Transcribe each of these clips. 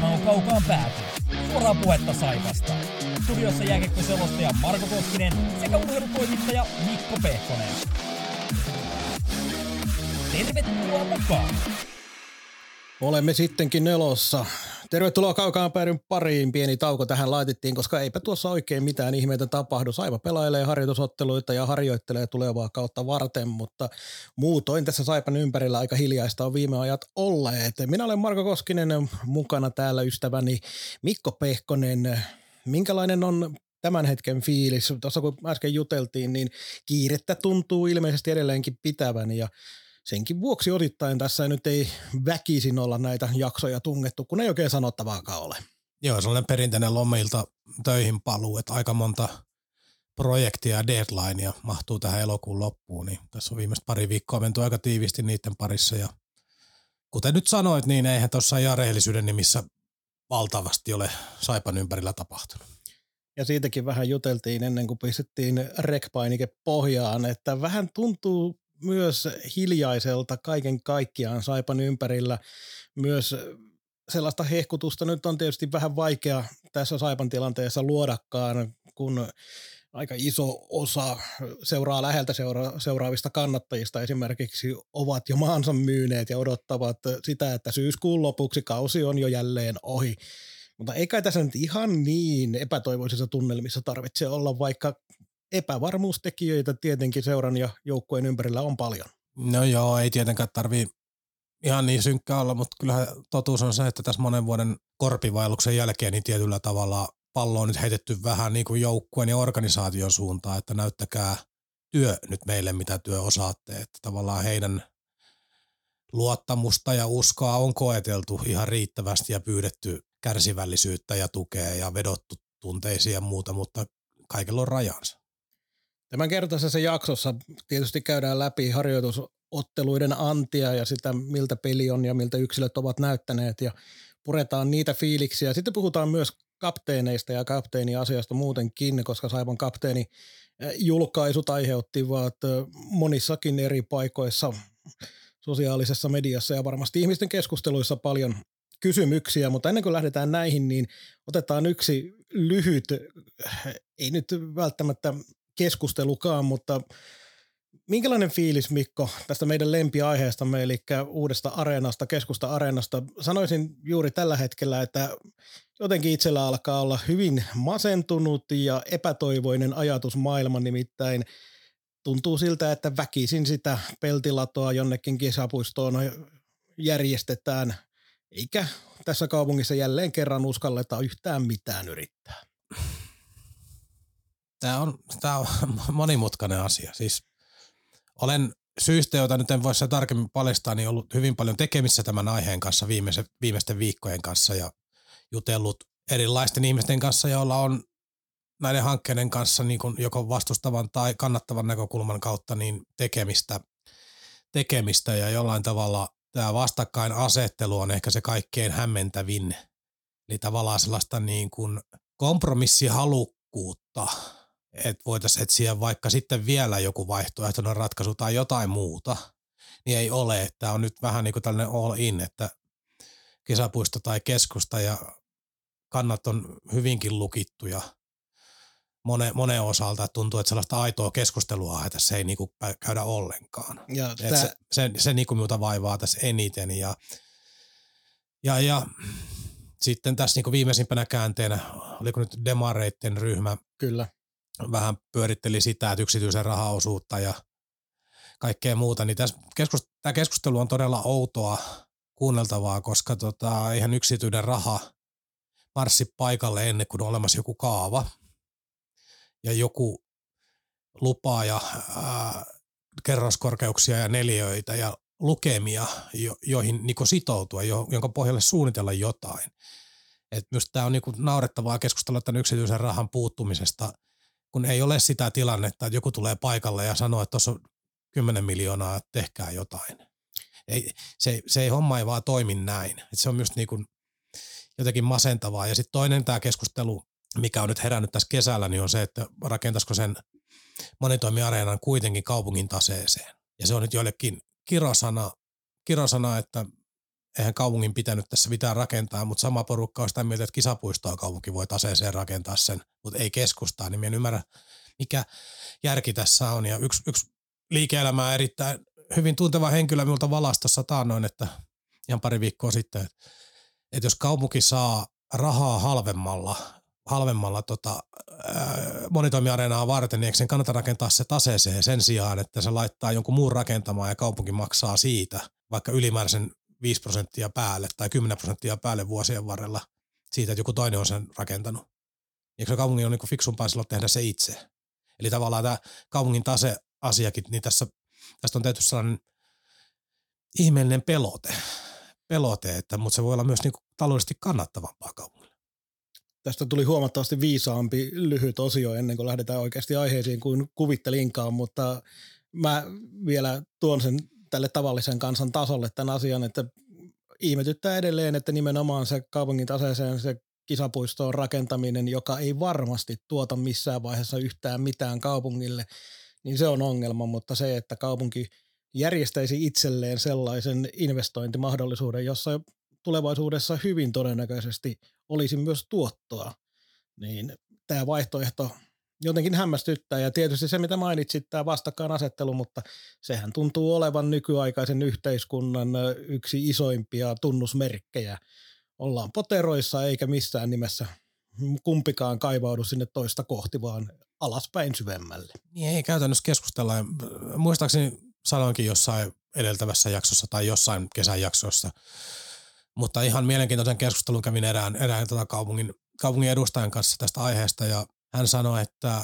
Tämä on Kaukaan pääty. Suoraa puhetta Saipasta. Studiossa jääkiekkoselostaja Marko Koskinen sekä urheilutoimittaja Mikko Pehkonen. Tervetuloa mukaan! Olemme sittenkin nelossa. Tervetuloa kaukaan päädyn pariin. Pieni tauko tähän laitettiin, koska eipä tuossa oikein mitään ihmeitä tapahdu. Saipa pelailee harjoitusotteluita ja harjoittelee tulevaa kautta varten, mutta muutoin tässä Saipan ympärillä aika hiljaista on viime ajat olleet. Minä olen Marko Koskinen, mukana täällä ystäväni Mikko Pehkonen. Minkälainen on tämän hetken fiilis? Tuossa kun äsken juteltiin, niin kiirettä tuntuu ilmeisesti edelleenkin pitävän ja senkin vuoksi osittain tässä nyt ei väkisin olla näitä jaksoja tungettu, kun ei oikein sanottavaakaan ole. Joo, sellainen perinteinen lomilta töihin paluu, että aika monta projektia ja deadlinea mahtuu tähän elokuun loppuun, niin tässä on viimeistä pari viikkoa menty aika tiivisti niiden parissa ja kuten nyt sanoit, niin eihän tuossa ja rehellisyyden nimissä valtavasti ole Saipan ympärillä tapahtunut. Ja siitäkin vähän juteltiin ennen kuin pistettiin rekpainike pohjaan, että vähän tuntuu myös hiljaiselta kaiken kaikkiaan Saipan ympärillä. Myös sellaista hehkutusta nyt on tietysti vähän vaikea tässä Saipan tilanteessa luodakaan, kun aika iso osa seuraa läheltä seura- seuraavista kannattajista esimerkiksi ovat jo maansa myyneet ja odottavat sitä, että syyskuun lopuksi kausi on jo jälleen ohi. Mutta ei kai tässä nyt ihan niin epätoivoisissa tunnelmissa tarvitse olla, vaikka epävarmuustekijöitä tietenkin seuran ja joukkueen ympärillä on paljon. No joo, ei tietenkään tarvii ihan niin synkkä olla, mutta kyllähän totuus on se, että tässä monen vuoden korpivaelluksen jälkeen niin tietyllä tavalla pallo on nyt heitetty vähän niin kuin joukkueen ja organisaation suuntaan, että näyttäkää työ nyt meille, mitä työ osaatte. Että tavallaan heidän luottamusta ja uskoa on koeteltu ihan riittävästi ja pyydetty kärsivällisyyttä ja tukea ja vedottu tunteisiin ja muuta, mutta kaikella on rajansa. Tämän kertaisessa jaksossa tietysti käydään läpi harjoitusotteluiden antia ja sitä, miltä peli on ja miltä yksilöt ovat näyttäneet ja puretaan niitä fiiliksiä. Sitten puhutaan myös kapteeneista ja kapteeniasiasta muutenkin, koska Saipan kapteeni eh, julkaisut aiheuttivat eh, monissakin eri paikoissa sosiaalisessa mediassa ja varmasti ihmisten keskusteluissa paljon kysymyksiä, mutta ennen kuin lähdetään näihin, niin otetaan yksi lyhyt, eh, ei nyt välttämättä keskustelukaan, mutta minkälainen fiilis Mikko tästä meidän lempiaiheestamme, eli uudesta areenasta, keskusta areenasta? Sanoisin juuri tällä hetkellä, että jotenkin itsellä alkaa olla hyvin masentunut ja epätoivoinen ajatusmaailma, nimittäin tuntuu siltä, että väkisin sitä peltilatoa jonnekin kisapuistoon järjestetään, eikä tässä kaupungissa jälleen kerran uskalleta yhtään mitään yrittää. Tämä on, tämä on monimutkainen asia. Siis olen syystä, jota nyt en voi sitä tarkemmin paljastaa, niin ollut hyvin paljon tekemissä tämän aiheen kanssa viimeisen, viimeisten viikkojen kanssa ja jutellut erilaisten ihmisten kanssa, joilla on näiden hankkeiden kanssa niin kuin joko vastustavan tai kannattavan näkökulman kautta niin tekemistä, tekemistä ja jollain tavalla tämä vastakkainasettelu on ehkä se kaikkein hämmentävin. Eli tavallaan sellaista niin kuin kompromissihalukkuutta että voitaisiin etsiä vaikka sitten vielä joku vaihtoehtoinen ratkaisu tai jotain muuta, niin ei ole. Tämä on nyt vähän niin kuin tällainen all in, että kesäpuisto tai keskusta ja kannat on hyvinkin lukittuja monen, monen osalta, että tuntuu, että sellaista aitoa keskustelua tässä ei niin kuin käydä ollenkaan. Ja tää... Se, se, se niin kuin minulta vaivaa tässä eniten ja, ja, ja sitten tässä niin kuin viimeisimpänä käänteenä, oliko nyt Demareitten ryhmä, Kyllä vähän pyöritteli sitä, että yksityisen rahaosuutta ja kaikkea muuta, niin tässä keskustelu, tämä keskustelu on todella outoa kuunneltavaa, koska tota, eihän yksityinen raha marssi paikalle ennen kuin on olemassa joku kaava ja joku lupaa ja ää, kerroskorkeuksia ja neliöitä ja lukemia, jo, joihin niin sitoutua, jo, jonka pohjalle suunnitella jotain. Et myös tämä on niin naurettavaa keskustella tämän yksityisen rahan puuttumisesta – kun ei ole sitä tilannetta, että joku tulee paikalle ja sanoo, että tuossa on 10 miljoonaa, että tehkää jotain. Ei, se, se ei homma ei vaan toimi näin. Et se on myös niin jotenkin masentavaa. Ja sitten toinen tämä keskustelu, mikä on nyt herännyt tässä kesällä, niin on se, että rakentaisiko sen monitoimiareenan kuitenkin kaupungin taseeseen. Ja se on nyt joillekin kirosana, kirosana että eihän kaupungin pitänyt tässä mitään rakentaa, mutta sama porukka on sitä mieltä, että kisapuistoa kaupunki voi taseeseen rakentaa sen, mutta ei keskustaa, niin en ymmärrä, mikä järki tässä on. Ja yksi, yksi liike-elämää erittäin hyvin tunteva henkilö minulta valastossa taannoin, että ihan pari viikkoa sitten, että, että jos kaupunki saa rahaa halvemmalla, halvemmalla tota, monitoimiareenaa varten, niin eikö sen kannata rakentaa se taseeseen sen sijaan, että se laittaa jonkun muun rakentamaan ja kaupunki maksaa siitä vaikka ylimääräisen 5 prosenttia päälle tai 10 prosenttia päälle vuosien varrella siitä, että joku toinen on sen rakentanut. Eikö se kaupungin ole niin fiksumpaa silloin tehdä se itse? Eli tavallaan tämä kaupungin taseasiakin, niin tässä, tästä on tehty sellainen ihmeellinen pelote, pelote että, mutta se voi olla myös niin taloudellisesti kannattavampaa kaupungille. Tästä tuli huomattavasti viisaampi lyhyt osio ennen kuin lähdetään oikeasti aiheisiin kuin kuvittelinkaan, mutta mä vielä tuon sen tälle tavallisen kansan tasolle tämän asian, että ihmetyttää edelleen, että nimenomaan se kaupungin taseeseen se kisapuistoon rakentaminen, joka ei varmasti tuota missään vaiheessa yhtään mitään kaupungille, niin se on ongelma, mutta se, että kaupunki järjestäisi itselleen sellaisen investointimahdollisuuden, jossa tulevaisuudessa hyvin todennäköisesti olisi myös tuottoa, niin tämä vaihtoehto jotenkin hämmästyttää. Ja tietysti se, mitä mainitsit, tämä vastakkainasettelu, mutta sehän tuntuu olevan nykyaikaisen yhteiskunnan yksi isoimpia tunnusmerkkejä. Ollaan poteroissa eikä missään nimessä kumpikaan kaivaudu sinne toista kohti, vaan alaspäin syvemmälle. Niin ei käytännössä keskustella. Muistaakseni sanoinkin jossain edeltävässä jaksossa tai jossain kesän jaksossa, mutta ihan mielenkiintoisen keskustelun kävin erään, erään tota kaupungin, kaupungin edustajan kanssa tästä aiheesta ja hän sanoi, että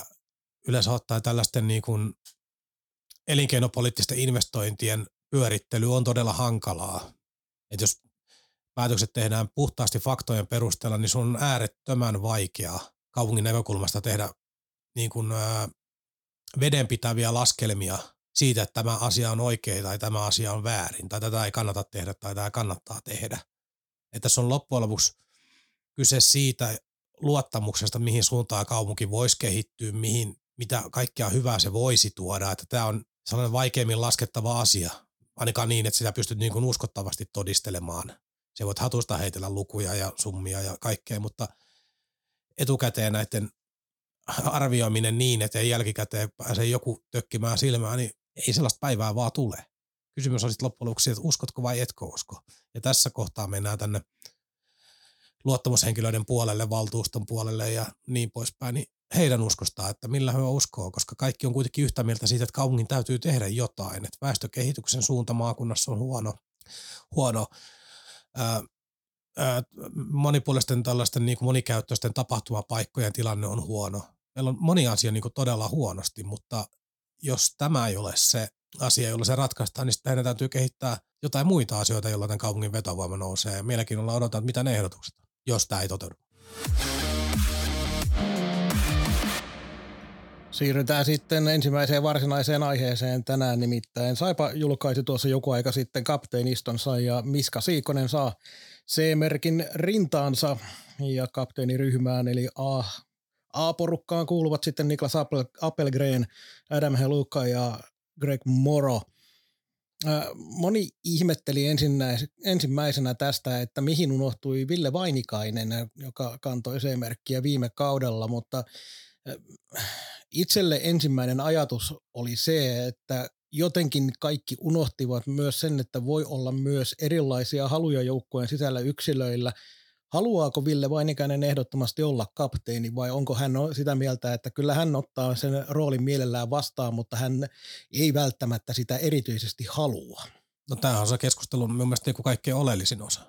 yleensä ottaen tällaisten niin kuin elinkeinopoliittisten investointien pyörittely on todella hankalaa. Että jos päätökset tehdään puhtaasti faktojen perusteella, niin sun on äärettömän vaikeaa kaupungin näkökulmasta tehdä niin kuin, ää, vedenpitäviä laskelmia siitä, että tämä asia on oikein tai tämä asia on väärin tai tätä ei kannata tehdä tai tämä kannattaa tehdä. Että tässä on loppujen lopuksi kyse siitä luottamuksesta, mihin suuntaan kaupunki voisi kehittyä, mihin, mitä kaikkea hyvää se voisi tuoda. Että tämä on sellainen vaikeimmin laskettava asia, ainakaan niin, että sitä pystyt niin kuin uskottavasti todistelemaan. Se voit hatusta heitellä lukuja ja summia ja kaikkea, mutta etukäteen näiden arvioiminen niin, että ei jälkikäteen pääse joku tökkimään silmään, niin ei sellaista päivää vaan tule. Kysymys on sitten loppujen lopuksi, että uskotko vai etkö usko. Ja tässä kohtaa mennään tänne luottamushenkilöiden puolelle, valtuuston puolelle ja niin poispäin, niin heidän uskostaan, että millä he uskoo, koska kaikki on kuitenkin yhtä mieltä siitä, että kaupungin täytyy tehdä jotain, että väestökehityksen suunta maakunnassa on huono, huono ää, ää, monipuolisten tällaisten niin kuin monikäyttöisten tapahtumapaikkojen tilanne on huono. Meillä on moni asia niin kuin todella huonosti, mutta jos tämä ei ole se asia, jolla se ratkaistaan, niin sitten täytyy kehittää jotain muita asioita, joilla tämän kaupungin vetovoima nousee. Mielenkiinnolla odotan, että mitä ne ehdotukset jos tämä ei toteudu. Siirrytään sitten ensimmäiseen varsinaiseen aiheeseen tänään, nimittäin Saipa julkaisi tuossa joku aika sitten kapteenistonsa ja Miska Siikonen saa C-merkin rintaansa. Ja kapteeniryhmään eli A, A-porukkaan kuuluvat sitten Niklas Appelgren, Adam Heluka ja Greg Moro – Moni ihmetteli ensimmäisenä tästä, että mihin unohtui Ville Vainikainen, joka kantoi C-merkkiä viime kaudella, mutta itselle ensimmäinen ajatus oli se, että jotenkin kaikki unohtivat myös sen, että voi olla myös erilaisia haluja joukkueen sisällä yksilöillä – haluaako Ville Vainikäinen ehdottomasti olla kapteeni vai onko hän sitä mieltä, että kyllä hän ottaa sen roolin mielellään vastaan, mutta hän ei välttämättä sitä erityisesti halua? No tämähän on se keskustelun mun mielestä niin kuin kaikkein oleellisin osa.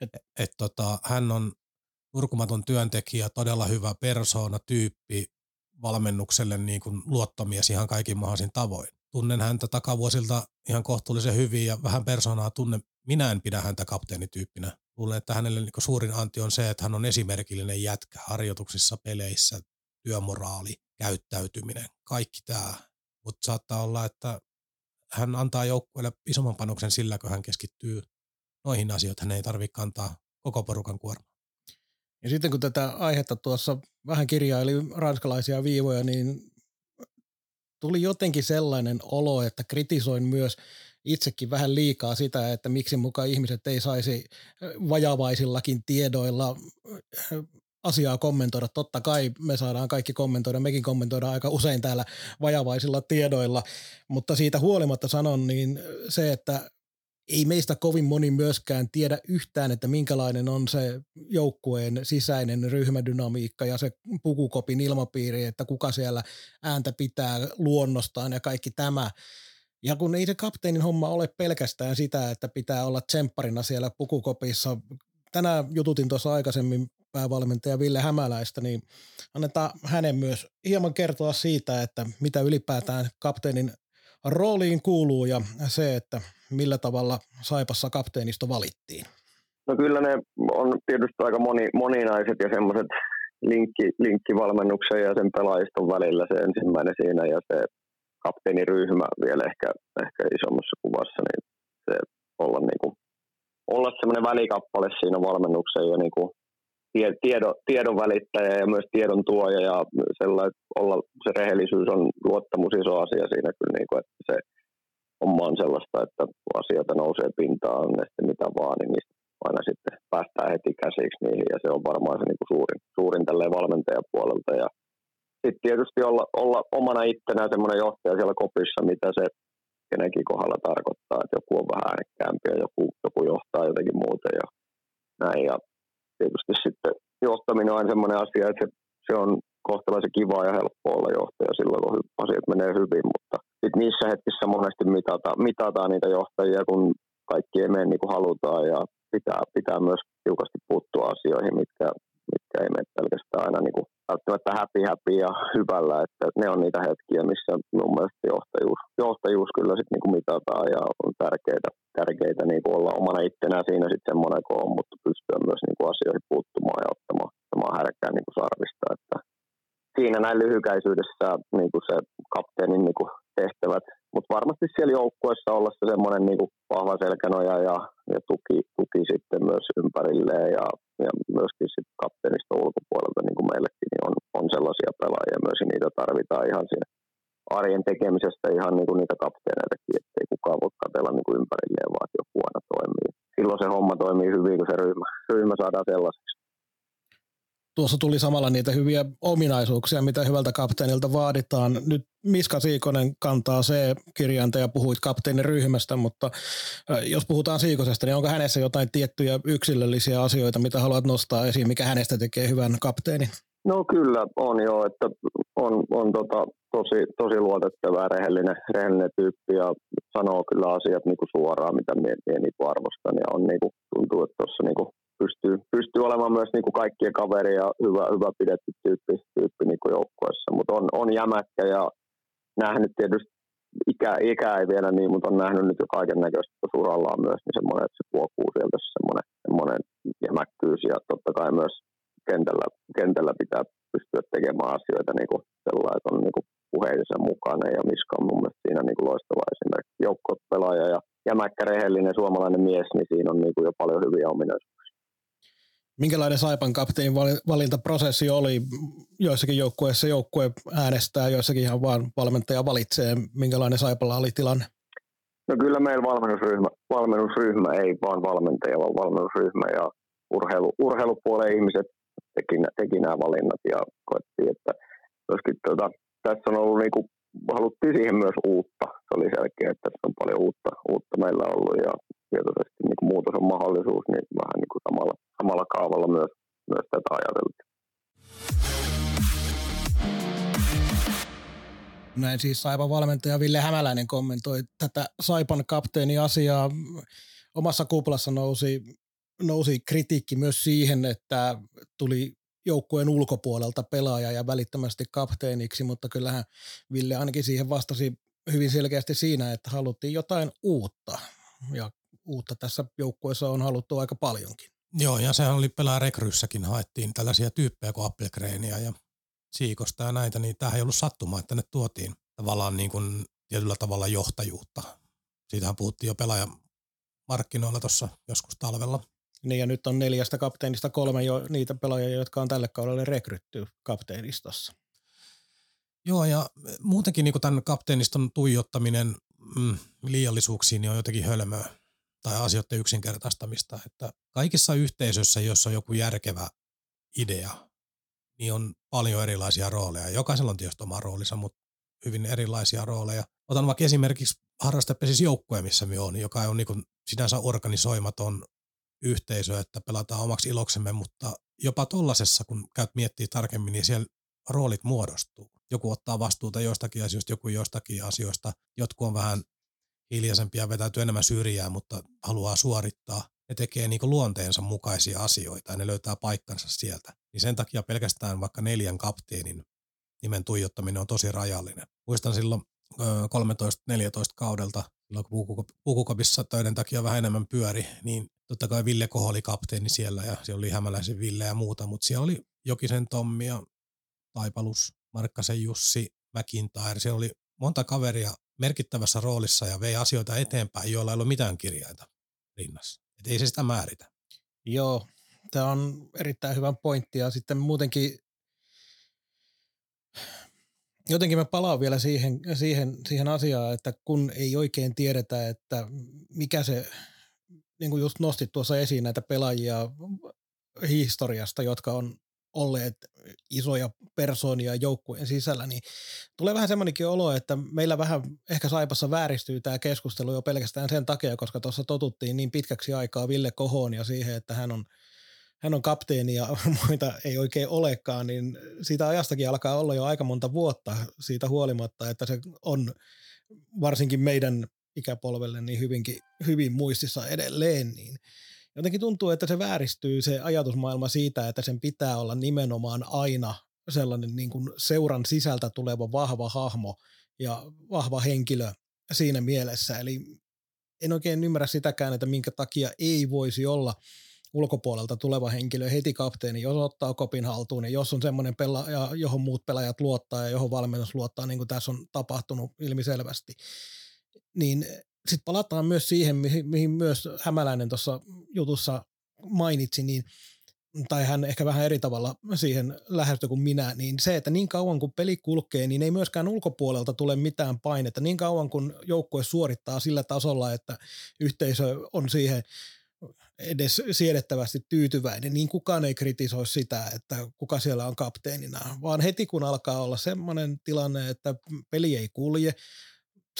Et, et tota, hän on urkumaton työntekijä, todella hyvä persoona, tyyppi, valmennukselle niin kuin luottomies ihan kaikin mahdollisin tavoin. Tunnen häntä takavuosilta ihan kohtuullisen hyvin ja vähän persoonaa tunne. Minä en pidä häntä kapteenityyppinä luulen, että hänelle niin suurin anti on se, että hän on esimerkillinen jätkä harjoituksissa, peleissä, työmoraali, käyttäytyminen, kaikki tämä. Mutta saattaa olla, että hän antaa joukkueelle isomman panoksen sillä, kun hän keskittyy noihin asioihin, hän ei tarvitse kantaa koko porukan kuorma. Ja sitten kun tätä aihetta tuossa vähän kirjaili ranskalaisia viivoja, niin tuli jotenkin sellainen olo, että kritisoin myös itsekin vähän liikaa sitä, että miksi mukaan ihmiset ei saisi vajavaisillakin tiedoilla asiaa kommentoida. Totta kai me saadaan kaikki kommentoida, mekin kommentoidaan aika usein täällä vajavaisilla tiedoilla, mutta siitä huolimatta sanon niin se, että ei meistä kovin moni myöskään tiedä yhtään, että minkälainen on se joukkueen sisäinen ryhmädynamiikka ja se pukukopin ilmapiiri, että kuka siellä ääntä pitää luonnostaan ja kaikki tämä. Ja kun ei se kapteenin homma ole pelkästään sitä, että pitää olla tsempparina siellä pukukopissa. Tänään jututin tuossa aikaisemmin päävalmentaja Ville Hämäläistä, niin annetaan hänen myös hieman kertoa siitä, että mitä ylipäätään kapteenin rooliin kuuluu ja se, että millä tavalla Saipassa kapteenisto valittiin? No kyllä ne on tietysti aika moni, moninaiset ja semmoiset linkki, linkkivalmennuksen ja sen pelaajiston välillä se ensimmäinen siinä ja se kapteeniryhmä vielä ehkä, ehkä isommassa kuvassa, niin se olla, niin kuin, olla semmoinen välikappale siinä valmennuksen ja niin kuin tiedon, tiedon välittäjä ja myös tiedon tuoja ja sellainen, olla, se rehellisyys on luottamus iso asia siinä kyllä, niin kuin, että se homma on sellaista, että kun asioita nousee pintaan, ne sitten mitä vaan, niin niistä aina sitten päästään heti käsiksi niihin ja se on varmaan se niin kuin suurin, suurin tälleen valmentajapuolelta ja sitten tietysti olla, olla omana ittenään semmoinen johtaja siellä kopissa, mitä se kenenkin kohdalla tarkoittaa, että joku on vähän äänekkäämpi ja joku, joku johtaa jotenkin muuten ja näin. Ja tietysti sitten johtaminen on aina semmoinen asia, että se, se on kohtalaisen kiva ja helppo olla johtaja silloin, kun asiat menee hyvin, mutta sitten niissä hetkissä monesti mitataan, mitataan niitä johtajia, kun kaikki ei mene niin kuin halutaan ja pitää, pitää myös tiukasti puuttua asioihin, mitkä, mitkä ei mene pelkästään aina niin kuin välttämättä happy happy ja hyvällä, että ne on niitä hetkiä, missä mun mielestä johtajuus, johtajuus kyllä sitten niin mitataan ja on tärkeitä, tärkeitä niin kuin olla omana itsenään siinä sitten semmoinen kun on, mutta pystyä myös niin kuin asioihin puuttumaan ja ottamaan, ottamaan härkää niin kuin sarvista, että siinä näin lyhykäisyydessä niin kuin se kapteenin niin kuin tehtävät, mutta varmasti siellä joukkueessa olla se semmoinen niin vahva selkänoja ja, ja tuki, tuki sitten myös ympärilleen ja, ja myöskin sitten kapteenista ulkopuolelta niin kuin meillekin niin on, on sellaisia pelaajia myös ja niitä tarvitaan ihan siinä arjen tekemisestä ihan niin kuin niitä kapteeneitakin, ettei kukaan voi katsella niin kuin ympärilleen, vaan joku aina toimii. Silloin se homma toimii hyvin, kun se ryhmä, ryhmä saadaan sellaiseksi tuossa tuli samalla niitä hyviä ominaisuuksia, mitä hyvältä kapteenilta vaaditaan. Nyt Miska Siikonen kantaa se kirjainta ja puhuit kapteeniryhmästä, mutta jos puhutaan Siikosesta, niin onko hänessä jotain tiettyjä yksilöllisiä asioita, mitä haluat nostaa esiin, mikä hänestä tekee hyvän kapteenin? No kyllä on jo, että on, on tota, tosi, tosi luotettava ja rehellinen, rehellinen tyyppi ja sanoo kyllä asiat niinku suoraan, mitä minä, minä niinku arvostan ja on niinku, tuntuu, että tuossa niinku pystyy, pystyy olemaan myös niin kuin kaikkien kaveri ja hyvä, hyvä pidetty tyyppi, tyyppi niin kuin joukkueessa. Mutta on, on jämäkkä ja nähnyt tietysti, ikä, ikä ei vielä niin, mutta on nähnyt nyt jo kaiken näköistä surallaan myös, niin semmoinen, että se kuokuu sieltä semmoinen, semmoinen jämäkkyys ja totta kai myös kentällä, kentällä pitää pystyä tekemään asioita niin kuin sellainen, että on niin kuin puheidensa mukana ja Miska on mun mielestä siinä niin kuin loistava esimerkki. Joukko-pelaaja ja jämäkkä rehellinen suomalainen mies, niin siinä on niin kuin jo paljon hyviä ominaisuuksia. Minkälainen Saipan kapteenin valintaprosessi oli? Joissakin joukkueissa joukkue äänestää, joissakin ihan vaan valmentaja valitsee. Minkälainen Saipalla oli tilanne? No kyllä meillä valmennusryhmä, valmennusryhmä ei vaan valmentaja, vaan valmennusryhmä ja urheilu, urheilupuolen ihmiset teki, teki nämä valinnat ja koettiin, että myöskin tuota, tässä on ollut niin kuin, haluttiin siihen myös uutta. Se oli selkeä, että tässä on paljon uutta, uutta meillä ollut ja tietoisesti niin muutos on mahdollisuus, niin vähän niin kuin samalla, samalla kaavalla myös, myös tätä ajateltiin. Näin siis Saipan valmentaja Ville Hämäläinen kommentoi tätä Saipan kapteeni asiaa. Omassa kuplassa nousi, nousi kritiikki myös siihen, että tuli joukkueen ulkopuolelta pelaaja ja välittömästi kapteeniksi, mutta kyllähän Ville ainakin siihen vastasi hyvin selkeästi siinä, että haluttiin jotain uutta. Ja uutta tässä joukkueessa on haluttu aika paljonkin. Joo, ja sehän oli pelaa rekryssäkin, haettiin tällaisia tyyppejä kuin Appelgreenia ja Siikosta ja näitä, niin tämähän ei ollut sattumaa, että ne tuotiin tavallaan niin kuin tietyllä tavalla johtajuutta. Siitähän puhuttiin jo pelaajamarkkinoilla tuossa joskus talvella. Niin ja nyt on neljästä kapteenista kolme jo niitä pelaajia, jotka on tälle kaudelle rekrytty kapteenistossa. Joo ja muutenkin niin kuin tämän kapteeniston tuijottaminen mm, liiallisuuksiin, niin on jotenkin hölmöä tai asioiden yksinkertaistamista. Että kaikissa yhteisöissä, jossa on joku järkevä idea, niin on paljon erilaisia rooleja. Jokaisella on tietysti oma roolinsa, mutta hyvin erilaisia rooleja. Otan vaikka esimerkiksi harrastepesis joukkue, missä me on, joka on niin sinänsä organisoimaton yhteisö, että pelataan omaksi iloksemme, mutta jopa tollasessa, kun käyt miettii tarkemmin, niin siellä roolit muodostuu. Joku ottaa vastuuta joistakin asioista, joku joistakin asioista. Jotkut on vähän hiljaisempia, vetäytyy enemmän syrjään, mutta haluaa suorittaa. Ne tekee niin luonteensa mukaisia asioita ja ne löytää paikkansa sieltä. Niin sen takia pelkästään vaikka neljän kapteenin nimen tuijottaminen on tosi rajallinen. Muistan silloin 13-14 kaudelta, silloin Pukukopissa töiden takia vähän enemmän pyöri, niin totta kai Ville Koho oli kapteeni siellä ja siellä oli Hämäläisen Ville ja muuta, mutta siellä oli Jokisen Tommi ja Taipalus, Markkasen Jussi, McIntyre, siellä oli monta kaveria merkittävässä roolissa ja vei asioita eteenpäin, joilla ei ole mitään kirjaita rinnassa. Et ei se sitä määritä. Joo, tämä on erittäin hyvä pointti ja sitten muutenkin jotenkin mä palaan vielä siihen, siihen, siihen asiaan, että kun ei oikein tiedetä, että mikä se, niin kuin just nostit tuossa esiin näitä pelaajia historiasta, jotka on olleet isoja persoonia joukkueen sisällä, niin tulee vähän semmoinenkin olo, että meillä vähän ehkä Saipassa vääristyy tämä keskustelu jo pelkästään sen takia, koska tuossa totuttiin niin pitkäksi aikaa Ville Kohoon ja siihen, että hän on, hän on kapteeni ja muita ei oikein olekaan, niin siitä ajastakin alkaa olla jo aika monta vuotta siitä huolimatta, että se on varsinkin meidän ikäpolvelle niin hyvinkin, hyvin muistissa edelleen, niin jotenkin tuntuu, että se vääristyy se ajatusmaailma siitä, että sen pitää olla nimenomaan aina sellainen niin kuin seuran sisältä tuleva vahva hahmo ja vahva henkilö siinä mielessä. Eli en oikein ymmärrä sitäkään, että minkä takia ei voisi olla ulkopuolelta tuleva henkilö heti kapteeni, jos ottaa kopin haltuun ja jos on semmoinen pelaaja, johon muut pelaajat luottaa ja johon valmennus luottaa, niin kuin tässä on tapahtunut ilmiselvästi, niin sitten palataan myös siihen, mihin, mihin myös Hämäläinen tuossa jutussa mainitsi, niin tai hän ehkä vähän eri tavalla siihen lähestyi kuin minä, niin se, että niin kauan kun peli kulkee, niin ei myöskään ulkopuolelta tule mitään painetta. Niin kauan kun joukkue suorittaa sillä tasolla, että yhteisö on siihen edes siedettävästi tyytyväinen, niin kukaan ei kritisoi sitä, että kuka siellä on kapteenina, vaan heti kun alkaa olla semmoinen tilanne, että peli ei kulje,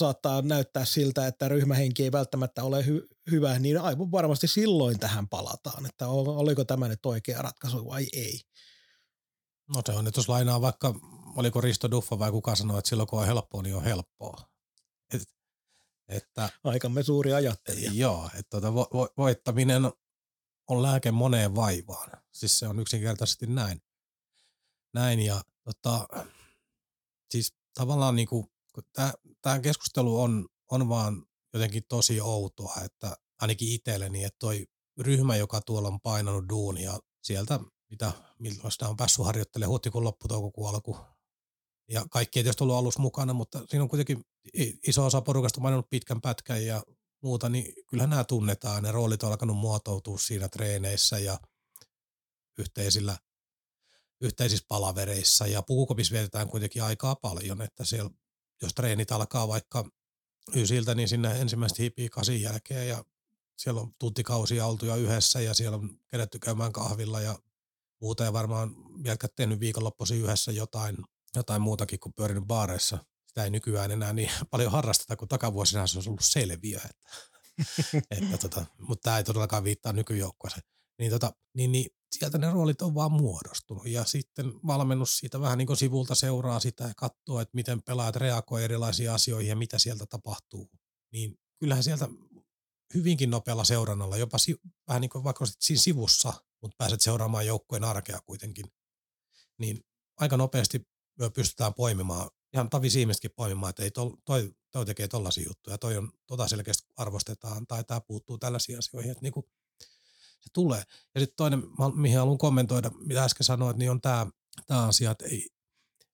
saattaa näyttää siltä, että ryhmähenki ei välttämättä ole hy- hyvä, niin aivan varmasti silloin tähän palataan, että oliko tämä nyt oikea ratkaisu vai ei. No se on, että jos lainaa vaikka, oliko Risto Duffa vai kuka sanoi, että silloin kun on helppoa, niin on helppoa. Et, että, Aikamme suuri ajattelija. Joo, että tuota, vo- vo- voittaminen on lääke moneen vaivaan. Siis se on yksinkertaisesti näin. Näin ja tota, siis tavallaan niin kuin tämä keskustelu on, on vaan jotenkin tosi outoa, että ainakin itselleni, että toi ryhmä, joka tuolla on painanut duunia sieltä, mitä, milloin sitä on päässyt harjoittelemaan huhtikuun loppu, toukokuun alku, ja kaikki ei tietysti ollut alussa mukana, mutta siinä on kuitenkin iso osa porukasta mainannut pitkän pätkän ja muuta, niin kyllähän nämä tunnetaan. Ne roolit on alkanut muotoutua siinä treeneissä ja yhteisillä, yhteisissä palavereissa ja pukukopissa vietetään kuitenkin aikaa paljon, että siellä jos treenit alkaa vaikka ysiltä, niin sinne ensimmäistä hiipii kasin jälkeen ja siellä on tuntikausia oltu jo yhdessä ja siellä on kerätty käymään kahvilla ja muuta ja varmaan jälkeen tehnyt viikonloppuisin yhdessä jotain, jotain muutakin kuin pyörinyt baareissa. Sitä ei nykyään enää niin paljon harrasteta, kuin takavuosina se on ollut selviö. Että, että tota, mutta tämä ei todellakaan viittaa nykyjoukkueeseen. Niin, tota, niin, niin sieltä ne roolit on vaan muodostunut ja sitten valmennus siitä vähän niin kuin sivulta seuraa sitä ja katsoo, että miten pelaajat reagoi erilaisiin asioihin ja mitä sieltä tapahtuu. Niin kyllähän sieltä hyvinkin nopealla seurannalla, jopa si- vähän niin kuin vaikka siinä sivussa, mutta pääset seuraamaan joukkueen arkea kuitenkin, niin aika nopeasti pystytään poimimaan, ihan Tavi Siimestäkin poimimaan, että ei toi, toi, toi tekee tollaisia juttuja, toi on tota selkeästi arvostetaan tai tämä puuttuu tällaisiin asioihin, että niin kuin se tulee. Ja sitten toinen, mihin haluan kommentoida, mitä äsken sanoit, niin on tämä, tämä asia, että, ei,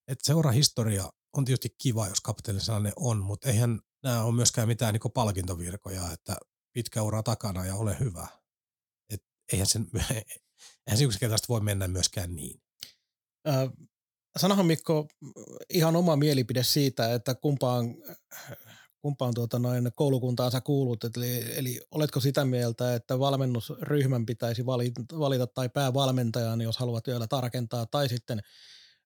että seurahistoria on tietysti kiva, jos kapteeni sellainen on, mutta eihän nämä ole myöskään mitään niin palkintovirkoja, että pitkä ura takana ja ole hyvä. Et eihän, sen, eihän se yksinkertaisesti voi mennä myöskään niin. Äh, sanohan Mikko ihan oma mielipide siitä, että kumpaan, kumpaan tuota noin koulukuntaan sä kuulut, eli, eli oletko sitä mieltä, että valmennusryhmän pitäisi valita, valita tai päävalmentajan, jos haluat vielä tarkentaa, tai sitten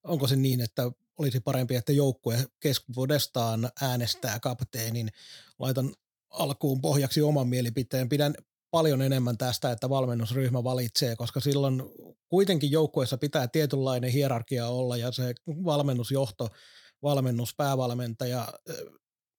onko se niin, että olisi parempi, että joukkue keskuudestaan äänestää kapteenin. Laitan alkuun pohjaksi oman mielipiteen. Pidän paljon enemmän tästä, että valmennusryhmä valitsee, koska silloin kuitenkin joukkueessa pitää tietynlainen hierarkia olla ja se valmennusjohto, valmennus, päävalmentaja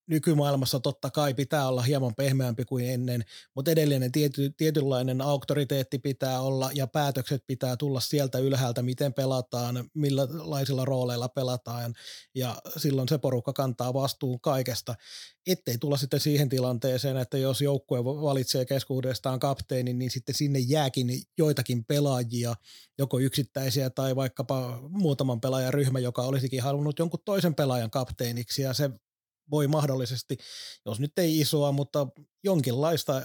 nykymaailmassa totta kai pitää olla hieman pehmeämpi kuin ennen, mutta edelleen tiety, tietynlainen auktoriteetti pitää olla ja päätökset pitää tulla sieltä ylhäältä, miten pelataan, millaisilla rooleilla pelataan ja silloin se porukka kantaa vastuun kaikesta, ettei tulla sitten siihen tilanteeseen, että jos joukkue valitsee keskuudestaan kapteenin, niin sitten sinne jääkin joitakin pelaajia, joko yksittäisiä tai vaikkapa muutaman pelaajan ryhmä, joka olisikin halunnut jonkun toisen pelaajan kapteeniksi ja se voi mahdollisesti, jos nyt ei isoa, mutta jonkinlaista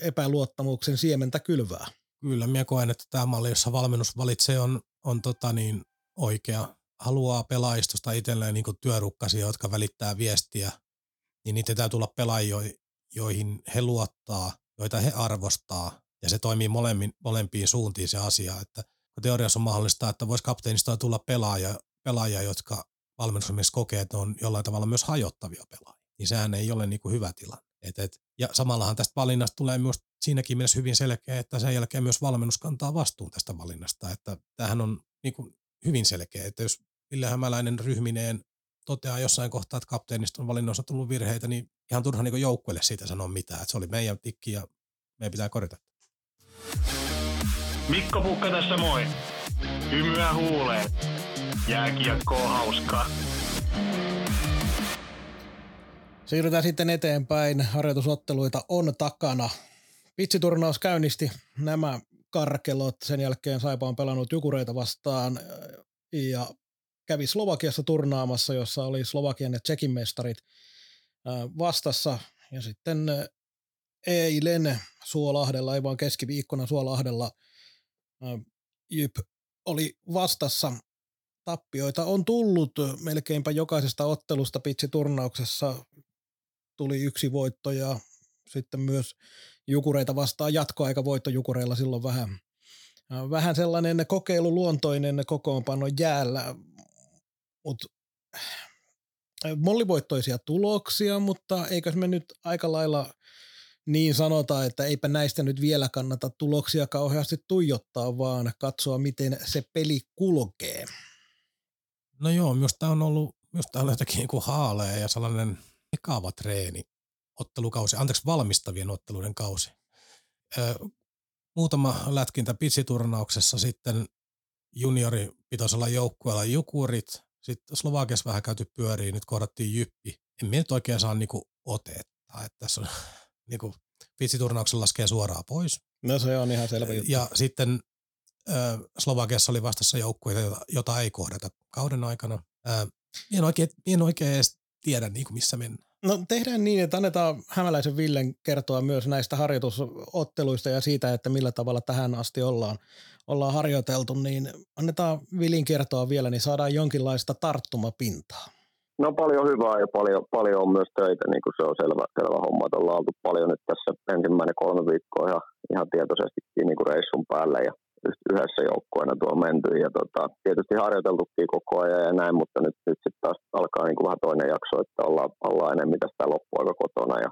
epäluottamuksen siementä kylvää. Kyllä, minä koen, että tämä malli, jossa valmennus valitsee, on, on tota niin, oikea. Haluaa pelaajistosta itselleen niin työrukkasia, jotka välittää viestiä, niin niitä täytyy tulla pelaajia, joihin he luottaa, joita he arvostaa, ja se toimii molemmin, molempiin suuntiin se asia, että teoriassa on mahdollista, että voisi kapteenista tulla pelaaja, pelaaja jotka valmennusmies kokee, että on jollain tavalla myös hajottavia pelaajia, niin sehän ei ole niin kuin hyvä tilanne. Et, et, ja samallahan tästä valinnasta tulee myös siinäkin mielessä hyvin selkeä, että sen jälkeen myös valmennus kantaa vastuun tästä valinnasta. Että tämähän on niin kuin hyvin selkeä, että jos Ville Hämäläinen ryhmineen toteaa jossain kohtaa, että kapteenista on valinnoissa tullut virheitä, niin ihan turha niin joukkueelle siitä sanoa mitään. Että se oli meidän tikki ja meidän pitää korjata. Mikko Pukka tässä moi. Hymyä huuleen. Jääkiekkoa hauskaa. Siirrytään sitten eteenpäin. Harjoitusotteluita on takana. Pitsiturnaus käynnisti nämä karkelot. Sen jälkeen Saipa on pelannut Jukureita vastaan ja kävi Slovakiassa turnaamassa, jossa oli Slovakian ja Tsekin mestarit vastassa. Ja sitten eilen Suolahdella, ei vaan keskiviikkona Suolahdella, Jyp oli vastassa tappioita on tullut melkeinpä jokaisesta ottelusta pitsi-turnauksessa. Tuli yksi voitto ja sitten myös Jukureita vastaan jatkoaikavoitto Jukureilla silloin vähän, vähän sellainen kokeiluluontoinen kokoonpano jäällä, mutta mollivoittoisia tuloksia, mutta eikö me nyt aika lailla niin sanota, että eipä näistä nyt vielä kannata tuloksia kauheasti tuijottaa, vaan katsoa, miten se peli kulkee. No joo, minusta on ollut, minusta on jotenkin niin kuin haalea ja sellainen ekava treeni ottelukausi, anteeksi valmistavien otteluiden kausi. Ö, muutama lätkintä pitsiturnauksessa sitten junioripitoisella joukkueella Jukurit, sitten Slovakiassa vähän käyty pyöriin, nyt kohdattiin Jyppi. En minä nyt oikein saa niinku otetta, että tässä on niinku, pitsiturnauksella laskee suoraan pois. No se on ihan selvä juttu. Ja sitten Slovakiassa oli vastassa joukkueita, jota, jota ei kohdata kauden aikana. en, oikein, en oikein edes tiedä, niin kuin missä mennään. No tehdään niin, että annetaan Hämäläisen Villen kertoa myös näistä harjoitusotteluista ja siitä, että millä tavalla tähän asti ollaan, ollaan harjoiteltu, niin annetaan Vilin kertoa vielä, niin saadaan jonkinlaista tarttumapintaa. No paljon hyvää ja paljon, paljon on myös töitä, niin kuin se on selvä, selvä homma, että ollaan oltu paljon nyt tässä ensimmäinen kolme viikkoa ihan, ihan tietoisestikin niin kuin reissun päällä ja yhdessä joukkueena tuo menty ja tota, tietysti harjoiteltukin koko ajan ja näin, mutta nyt, nyt sitten taas alkaa niin kuin vähän toinen jakso, että ollaan, ollaan enemmän tästä loppuaika kotona ja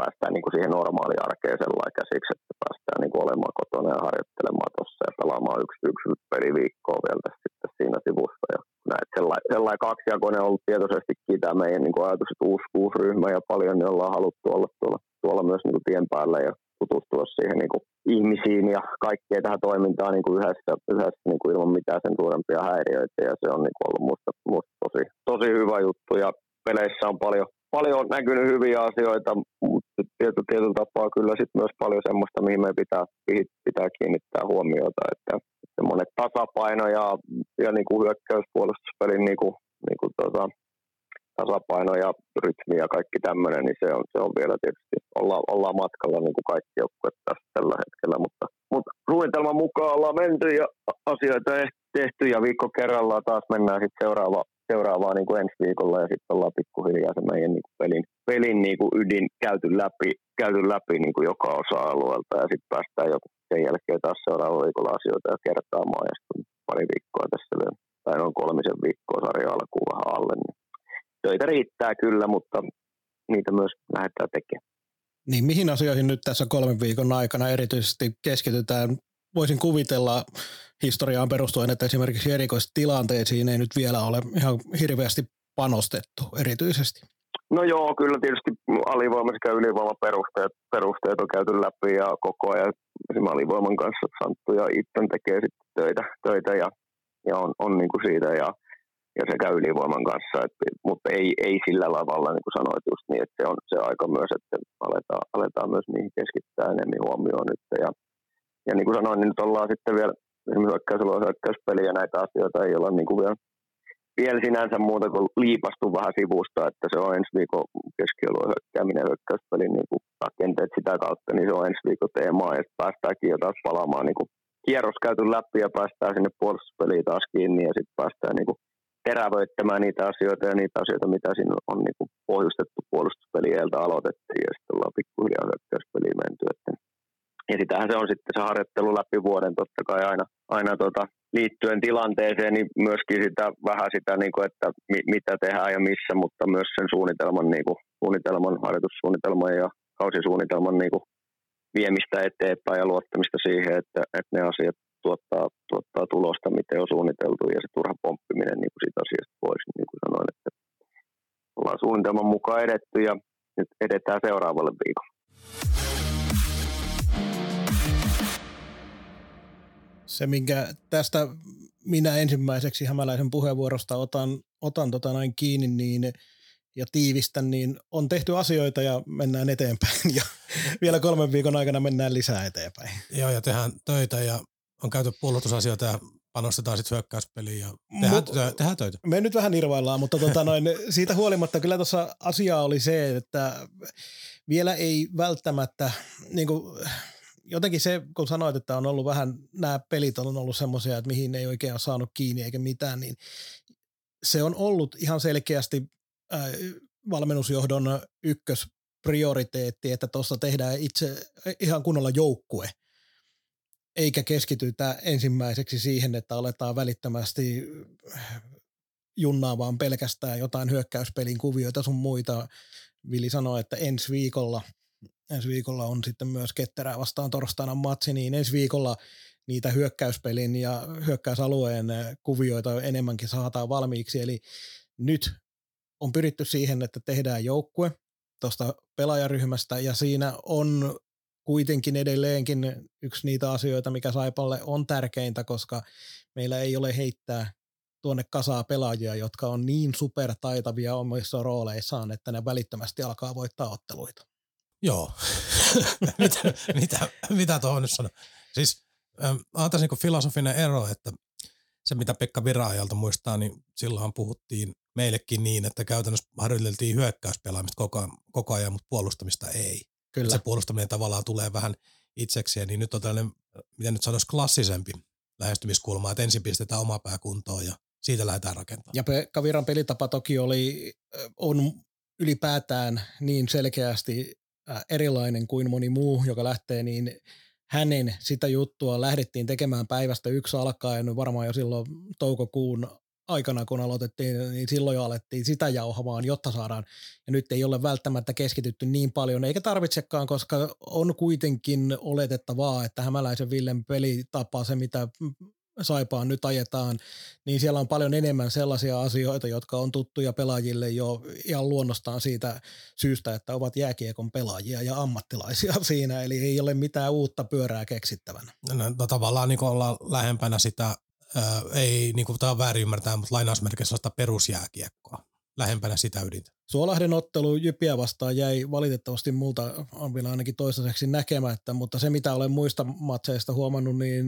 päästään niin kuin siihen normaaliin arkeen sellainen käsiksi, että päästään niin kuin olemaan kotona ja harjoittelemaan tuossa ja pelaamaan yksi, yksi peli viikkoa vielä tässä, sitten siinä sivussa. Ja näin, sellainen, sellainen kaksijakoinen on ollut tietoisestikin tämä meidän niin kuin ajatus, että uusi, uusi ryhmä ja paljon niin ollaan haluttu olla tuolla, tuolla myös niin kuin tien päällä ja tutustua siihen niin kuin ihmisiin ja kaikkeen tähän toimintaan niin kuin yhdessä, yhdessä niin kuin ilman mitään sen suurempia häiriöitä. Ja se on niin kuin ollut musta, musta tosi, tosi hyvä juttu. Ja peleissä on paljon, paljon näkynyt hyviä asioita, mutta tietyllä, tietyllä tapaa kyllä sit myös paljon semmoista, mihin me pitää, pitää kiinnittää huomiota, että semmoinen tasapaino ja, ja niin kuin hyökkäyspuolustuspelin niin kuin, niin kuin tota, tasapaino ja rytmi ja kaikki tämmöinen, niin se on, se on vielä tietysti, olla, ollaan matkalla niin kuin kaikki joukkueet tässä tällä hetkellä, mutta, mutta suunnitelman mukaan ollaan menty ja asioita tehty ja viikko kerrallaan taas mennään sitten seuraava, seuraavaa niin kuin ensi viikolla ja sitten ollaan pikkuhiljaa se meidän niin kuin pelin, pelin niin kuin ydin käyty läpi, käyty läpi niin kuin joka osa-alueelta ja sitten päästään jo sen jälkeen taas seuraavalla viikolla asioita ja kertaamaan ja sitten pari viikkoa tässä vielä, tai noin kolmisen viikkoa sarja alkuun vähän alle. Niin töitä riittää kyllä, mutta niitä myös lähdetään tekemään. Niin mihin asioihin nyt tässä kolmen viikon aikana erityisesti keskitytään? Voisin kuvitella historiaan perustuen, että esimerkiksi erikoistilanteisiin ei nyt vielä ole ihan hirveästi panostettu erityisesti. No joo, kyllä tietysti alivoima sekä ylivoimaperusteet perusteet on käyty läpi ja koko ajan esimerkiksi alivoiman kanssa Santtu ja Itten tekee sitten töitä, töitä ja, ja on, on niin kuin siitä ja, ja sekä ylivoiman kanssa, et, mutta ei, ei sillä lavalla, niin kuin sanoit just niin, että se on se aika myös, että aletaan, aletaan myös niihin keskittää enemmän huomioon nyt. Ja, ja niin kuin sanoin, niin nyt ollaan sitten vielä esimerkiksi hyökkäysalueen hyökkäyspeli ja näitä asioita ei olla niin kuin vielä vielä sinänsä muuta kuin liipastu vähän sivusta, että se on ensi viikon keskialueen hyökkääminen hyökkäyspelin niin rakenteet sitä kautta, niin se on ensi viikon teema ja päästäänkin jo taas palaamaan niin kuin kierros käyty läpi ja päästään sinne puolustuspeliin taas kiinni ja sitten päästään niin kuin terävöittämään niitä asioita ja niitä asioita, mitä siinä on niin kuin pohjustettu puolustuspelieltä aloitettiin ja sitten ollaan pikkuhiljaa hyökkäyspeliin menty. Että ja sitähän se on sitten se harjoittelu läpi vuoden totta kai aina, aina tota, liittyen tilanteeseen, niin myöskin sitä, vähän sitä, niin kuin, että mi, mitä tehdään ja missä, mutta myös sen suunnitelman, niin kuin, suunnitelman harjoitussuunnitelman ja kausisuunnitelman niin kuin, viemistä eteenpäin ja luottamista siihen, että, että ne asiat tuottaa, tuottaa tulosta, miten on suunniteltu ja se turha pomppiminen niin kuin siitä asiasta pois, niin kuin sanoin, että ollaan suunnitelman mukaan edetty ja nyt edetään seuraavalle viikolle. Se, minkä tästä minä ensimmäiseksi hämäläisen puheenvuorosta otan, otan tota noin kiinni niin, ja tiivistän, niin on tehty asioita ja mennään eteenpäin ja vielä kolmen viikon aikana mennään lisää eteenpäin. Joo ja tehdään töitä ja on käyty puolustusasioita ja panostetaan sitten hyökkäyspeliin ja tehdään, Mut, tehdään töitä. Me nyt vähän irvaillaan, mutta tota noin, siitä huolimatta kyllä tuossa asiaa oli se, että vielä ei välttämättä, niin kuin, jotenkin se, kun sanoit, että on ollut vähän, nämä pelit on ollut semmoisia, että mihin ei oikein ole saanut kiinni eikä mitään, niin se on ollut ihan selkeästi äh, valmennusjohdon ykkösprioriteetti, että tuossa tehdään itse ihan kunnolla joukkue, eikä keskitytä ensimmäiseksi siihen, että aletaan välittömästi junnaamaan pelkästään jotain hyökkäyspelin kuvioita sun muita. Vili sanoi, että ensi viikolla – ensi viikolla on sitten myös Ketterää vastaan torstaina matsi, niin ensi viikolla niitä hyökkäyspelin ja hyökkäysalueen kuvioita enemmänkin saataan valmiiksi. Eli nyt on pyritty siihen, että tehdään joukkue tuosta pelaajaryhmästä ja siinä on kuitenkin edelleenkin yksi niitä asioita, mikä Saipalle on tärkeintä, koska meillä ei ole heittää tuonne kasaa pelaajia, jotka on niin supertaitavia omissa rooleissaan, että ne välittömästi alkaa voittaa otteluita. Joo. mitä, mitä, mitä tuohon nyt sanoo? Siis on tässä niin filosofinen ero, että se mitä Pekka Viraajalta muistaa, niin silloin puhuttiin meillekin niin, että käytännössä harjoiteltiin hyökkäyspelaamista koko, koko ajan, mutta puolustamista ei. Kyllä. Se puolustaminen tavallaan tulee vähän itsekseen, niin nyt on tällainen, miten nyt sanoisi, klassisempi lähestymiskulma, että ensin pistetään oma pää kuntoon ja siitä lähdetään rakentamaan. Ja Pekka Viran pelitapa toki oli, on ylipäätään niin selkeästi erilainen kuin moni muu, joka lähtee, niin hänen sitä juttua lähdettiin tekemään päivästä yksi alkaen, varmaan jo silloin toukokuun aikana, kun aloitettiin, niin silloin jo alettiin sitä jauhamaan, jotta saadaan. Ja nyt ei ole välttämättä keskitytty niin paljon, eikä tarvitsekaan, koska on kuitenkin oletettavaa, että Hämäläisen Villen pelitapa, se mitä Saipaan nyt ajetaan, niin siellä on paljon enemmän sellaisia asioita, jotka on tuttuja pelaajille jo ihan luonnostaan siitä syystä, että ovat jääkiekon pelaajia ja ammattilaisia siinä, eli ei ole mitään uutta pyörää keksittävänä. No, no tavallaan niin ollaan lähempänä sitä, ää, ei niin kuin tämä on väärin ymmärtää, mutta lainausmerkeissä sellaista perusjääkiekkoa lähempänä sitä ydintä. Suolahden ottelu Jypiä vastaan jäi valitettavasti multa on vielä ainakin toistaiseksi näkemättä, mutta se mitä olen muista matseista huomannut, niin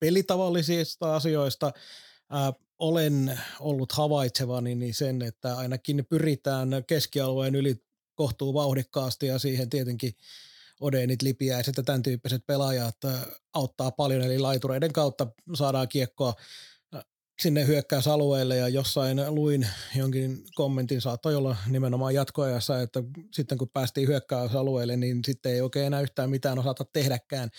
pelitavallisista asioista ää, olen ollut havaitsevani niin sen, että ainakin pyritään keskialueen yli kohtuu vauhdikkaasti ja siihen tietenkin Odenit, Lipiäiset ja tämän tyyppiset pelaajat auttaa paljon, eli laitureiden kautta saadaan kiekkoa sinne hyökkäysalueelle ja jossain luin jonkin kommentin, saattoi olla nimenomaan jatkoajassa, että sitten kun päästiin hyökkäysalueelle, niin sitten ei oikein enää yhtään mitään osata tehdäkään.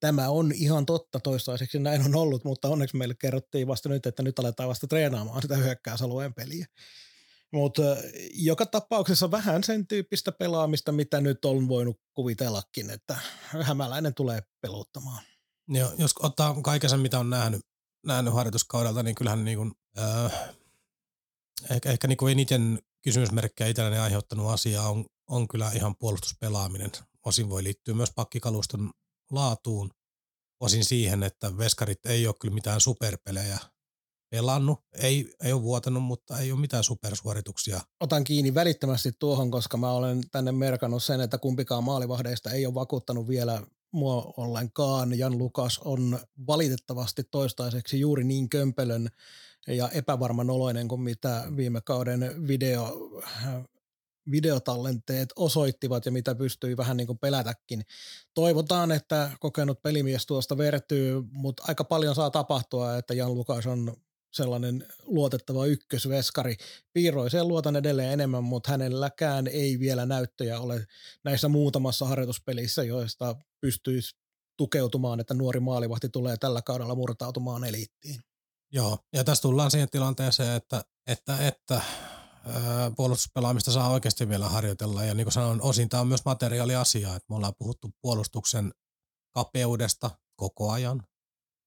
Tämä on ihan totta toistaiseksi, näin on ollut, mutta onneksi meille kerrottiin vasta nyt, että nyt aletaan vasta treenaamaan sitä hyökkäysalueen peliä. Mutta joka tapauksessa vähän sen tyyppistä pelaamista, mitä nyt on voinut kuvitellakin, että hämäläinen tulee peluttamaan. Joo, jos ottaa kaiken sen, mitä on nähnyt, nähnyt harjoituskaudelta, niin kyllähän niin kuin, äh, ehkä, ehkä niin kuin eniten kysymysmerkkejä itselleni aiheuttanut asia on, on kyllä ihan puolustuspelaaminen. Osin voi liittyä myös pakkikaluston laatuun, osin siihen, että veskarit ei ole kyllä mitään superpelejä pelannut. Ei, ei ole vuotanut, mutta ei ole mitään supersuorituksia. Otan kiinni välittömästi tuohon, koska mä olen tänne merkannut sen, että kumpikaan maalivahdeista ei ole vakuuttanut vielä mua ollenkaan. Jan Lukas on valitettavasti toistaiseksi juuri niin kömpelön ja epävarman oloinen kuin mitä viime kauden video, videotallenteet osoittivat ja mitä pystyi vähän niin kuin pelätäkin. Toivotaan, että kokenut pelimies tuosta vertyy, mutta aika paljon saa tapahtua, että Jan Lukas on sellainen luotettava ykkösveskari. Piiroiseen luotan edelleen enemmän, mutta hänelläkään ei vielä näyttöjä ole näissä muutamassa harjoituspelissä, joista pystyisi tukeutumaan, että nuori maalivahti tulee tällä kaudella murtautumaan eliittiin. Joo, ja tässä tullaan siihen tilanteeseen, että, että, että puolustuspelaamista saa oikeasti vielä harjoitella. Ja niin kuin sanoin, osin tämä on myös materiaaliasia, että me ollaan puhuttu puolustuksen kapeudesta koko ajan,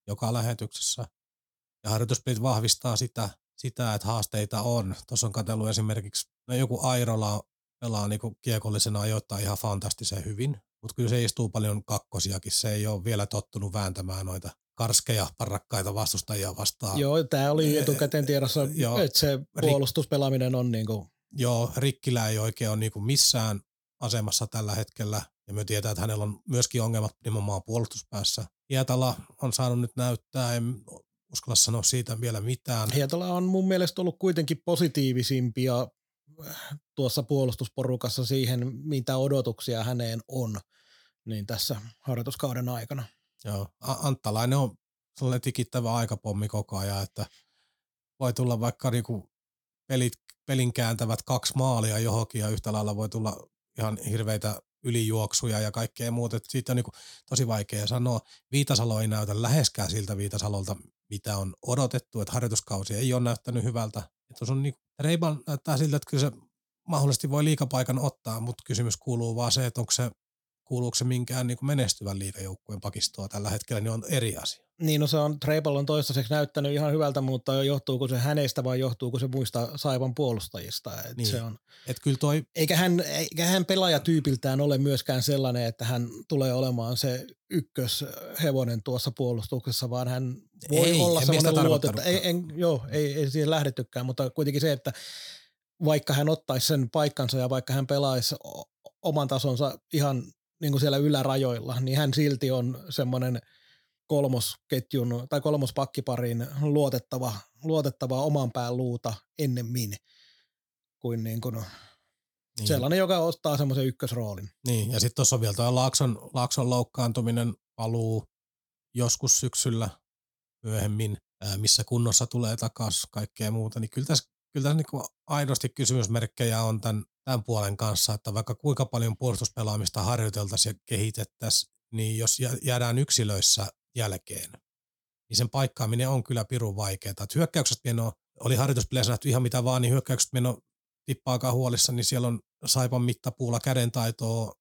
joka lähetyksessä. Ja harjoituspelit vahvistaa sitä, sitä, että haasteita on. Tuossa on katsellut esimerkiksi, no joku Airola pelaa niin kiekollisena ajoittaa ihan fantastisen hyvin, mutta kyllä se istuu paljon kakkosiakin. Se ei ole vielä tottunut vääntämään noita karskeja, parrakkaita vastustajia vastaan. Joo, tämä oli etukäteen tiedossa, joo, että se puolustuspelaaminen on niin kuin... Joo, Rikkilä ei oikein ole niin kuin missään asemassa tällä hetkellä, ja me tietää, että hänellä on myöskin ongelmat nimenomaan puolustuspäässä. Hietala on saanut nyt näyttää, en uskalla sanoa siitä vielä mitään. Hietala on mun mielestä ollut kuitenkin positiivisimpia äh, tuossa puolustusporukassa siihen, mitä odotuksia häneen on niin tässä harjoituskauden aikana. Joo, Anttalainen on sellainen tikittävä aikapommi koko ajan, että voi tulla vaikka niinku pelit, pelin kääntävät kaksi maalia johonkin ja yhtä lailla voi tulla ihan hirveitä ylijuoksuja ja kaikkea muuta. Siitä on niin tosi vaikea sanoa. Viitasalo ei näytä läheskään siltä Viitasalolta, mitä on odotettu, että harjoituskausi ei ole näyttänyt hyvältä. Että on niin, Reiban näyttää siltä, että kyllä se mahdollisesti voi liikapaikan ottaa, mutta kysymys kuuluu vaan se, että onko se kuuluuko se minkään niin kuin menestyvän liikajoukkueen pakistoa tällä hetkellä, niin on eri asia. Niin, no se on, Treipal on toistaiseksi näyttänyt ihan hyvältä, mutta johtuuko se hänestä vai johtuuko se muista Saivan puolustajista? Et niin. se on, Et kyllä toi... eikä, hän, eikä hän pelaajatyypiltään ole myöskään sellainen, että hän tulee olemaan se ykköshevonen tuossa puolustuksessa, vaan hän voi ei, olla sellainen luotetta. Ei, en, joo, ei, ei siihen lähdettykään, mutta kuitenkin se, että vaikka hän ottaisi sen paikkansa ja vaikka hän pelaisi oman tasonsa ihan niin kuin siellä ylärajoilla, niin hän silti on semmoinen kolmosketjun tai kolmospakkiparin luotettava, luotettava oman pään luuta ennemmin kuin, niin kuin niin. sellainen, joka ottaa semmoisen ykkösroolin. Niin, ja sitten tuossa on vielä tuo Laakson, Laakson loukkaantuminen paluu joskus syksyllä myöhemmin, missä kunnossa tulee takaisin kaikkea muuta, niin kyllä tässä, kyllä tässä niin aidosti kysymysmerkkejä on tämän tämän puolen kanssa, että vaikka kuinka paljon puolustuspelaamista harjoiteltaisiin ja kehitettäisiin, niin jos jäädään yksilöissä jälkeen, niin sen paikkaaminen on kyllä pirun vaikeaa. Että hyökkäykset meno, oli harjoituspeleissä nähty ihan mitä vaan, niin hyökkäykset meno tippaakaan huolissa, niin siellä on Saipan mittapuulla kädentaitoa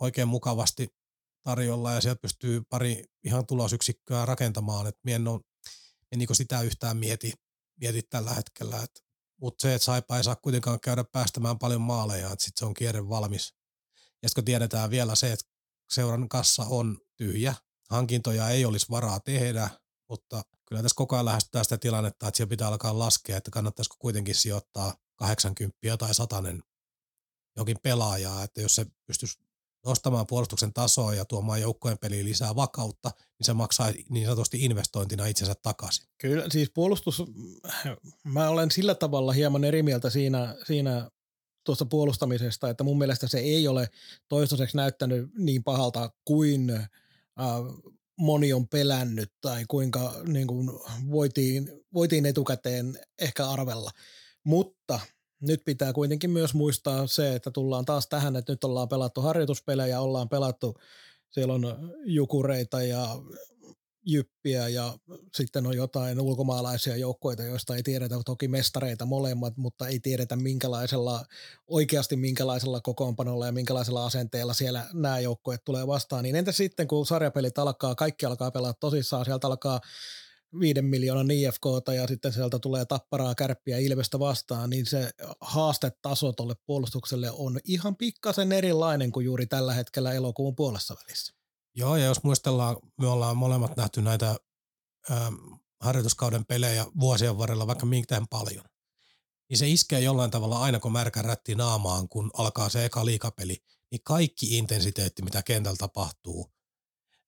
oikein mukavasti tarjolla ja sieltä pystyy pari ihan tulosyksikköä rakentamaan, että en, ole, en niin sitä yhtään mieti, mieti tällä hetkellä, että mutta se, että Saipa ei saa kuitenkaan käydä päästämään paljon maaleja, että sitten se on kierre valmis. Ja sitten tiedetään vielä se, että seuran kassa on tyhjä, hankintoja ei olisi varaa tehdä, mutta kyllä tässä koko ajan lähestytään sitä tilannetta, että siellä pitää alkaa laskea, että kannattaisiko kuitenkin sijoittaa 80 tai 100 jokin pelaajaa, että jos se pystyisi nostamaan puolustuksen tasoa ja tuomaan joukkojen peliin lisää vakautta, niin se maksaa niin sanotusti investointina itsensä takaisin. Kyllä, siis puolustus, mä olen sillä tavalla hieman eri mieltä siinä, siinä tuossa puolustamisesta, että mun mielestä se ei ole toistaiseksi näyttänyt niin pahalta kuin äh, moni on pelännyt tai kuinka niin kuin voitiin, voitiin etukäteen ehkä arvella. Mutta nyt pitää kuitenkin myös muistaa se, että tullaan taas tähän, että nyt ollaan pelattu harjoituspelejä, ollaan pelattu, siellä on jukureita ja jyppiä ja sitten on jotain ulkomaalaisia joukkoita, joista ei tiedetä, toki mestareita molemmat, mutta ei tiedetä minkälaisella, oikeasti minkälaisella kokoonpanolla ja minkälaisella asenteella siellä nämä joukkoet tulee vastaan. Niin entä sitten, kun sarjapelit alkaa, kaikki alkaa pelaa tosissaan, sieltä alkaa viiden miljoonan IFK ja sitten sieltä tulee tapparaa kärppiä Ilvestä vastaan, niin se haastetaso tuolle puolustukselle on ihan pikkasen erilainen kuin juuri tällä hetkellä elokuun puolessa välissä. Joo, ja jos muistellaan, me ollaan molemmat nähty näitä ähm, harjoituskauden pelejä vuosien varrella vaikka mitään paljon, niin se iskee jollain tavalla aina, kun märkä rätti naamaan, kun alkaa se eka liikapeli, niin kaikki intensiteetti, mitä kentällä tapahtuu,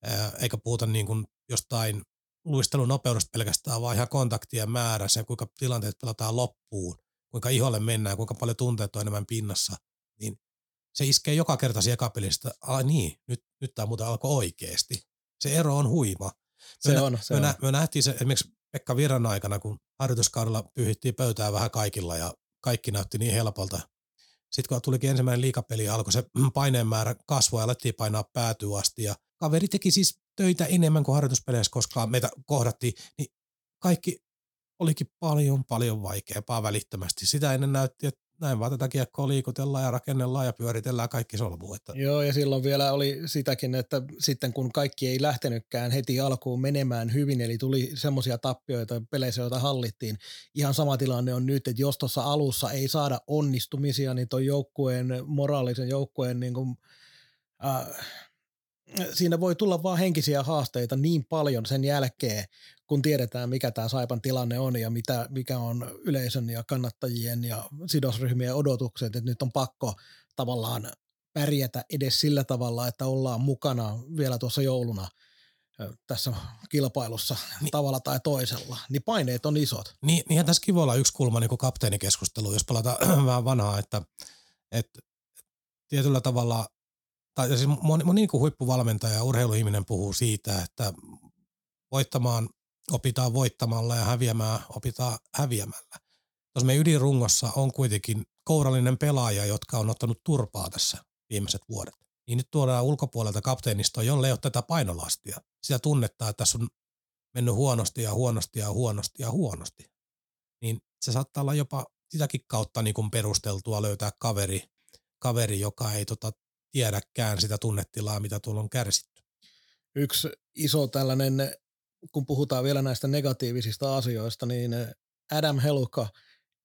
äh, eikä puhuta niin kuin jostain luistelun nopeudesta pelkästään, vaan ihan kontaktien määrä, se kuinka tilanteet pelataan loppuun, kuinka iholle mennään, kuinka paljon tunteet on enemmän pinnassa, niin se iskee joka kerta siekapelistä, ai niin, nyt, nyt tämä muuten alkoi oikeasti. Se ero on huima. Se me, on, se me, on. Nä, me nähtiin se esimerkiksi Pekka Virran aikana, kun harjoituskaudella pyhittiin pöytää vähän kaikilla ja kaikki näytti niin helpolta. Sitten kun tulikin ensimmäinen liikapeli alkoi se paineen määrä kasvua ja alettiin painaa päätyä asti ja kaveri teki siis töitä enemmän kuin harjoituspeleissä koskaan meitä kohdattiin, niin kaikki olikin paljon, paljon vaikeampaa välittömästi. Sitä ennen näytti, että näin vaan tätä kiekkoa liikutellaan ja rakennellaan ja pyöritellään kaikki solmuun. Että... Joo, ja silloin vielä oli sitäkin, että sitten kun kaikki ei lähtenytkään heti alkuun menemään hyvin, eli tuli semmoisia tappioita peleissä, joita hallittiin. Ihan sama tilanne on nyt, että jos tuossa alussa ei saada onnistumisia, niin tuon joukkueen, moraalisen joukkueen niin kuin, äh, siinä voi tulla vaan henkisiä haasteita niin paljon sen jälkeen, kun tiedetään, mikä tämä Saipan tilanne on ja mitä, mikä on yleisön ja kannattajien ja sidosryhmien odotukset, että nyt on pakko tavallaan pärjätä edes sillä tavalla, että ollaan mukana vielä tuossa jouluna tässä kilpailussa niin. tavalla tai toisella, niin paineet on isot. Niin, niin tässä kiva olla yksi kulma niin kuin kapteenikeskustelu, jos palataan vähän vanhaa, että, että tietyllä tavalla tai siis moni, moni niin kuin huippuvalmentaja ja urheiluihminen puhuu siitä, että voittamaan opitaan voittamalla ja häviämään opitaan häviämällä. Tuossa meidän ydinrungossa on kuitenkin kourallinen pelaaja, jotka on ottanut turpaa tässä viimeiset vuodet. Niin nyt tuodaan ulkopuolelta kapteenistoa, jolle ei ole tätä painolastia. Sitä tunnetta, että tässä on mennyt huonosti ja huonosti ja huonosti ja huonosti. Niin se saattaa olla jopa sitäkin kautta niin kuin perusteltua löytää kaveri, kaveri joka ei tota, tiedäkään sitä tunnetilaa, mitä tuolla on kärsitty. Yksi iso tällainen, kun puhutaan vielä näistä negatiivisista asioista, niin Adam Heluka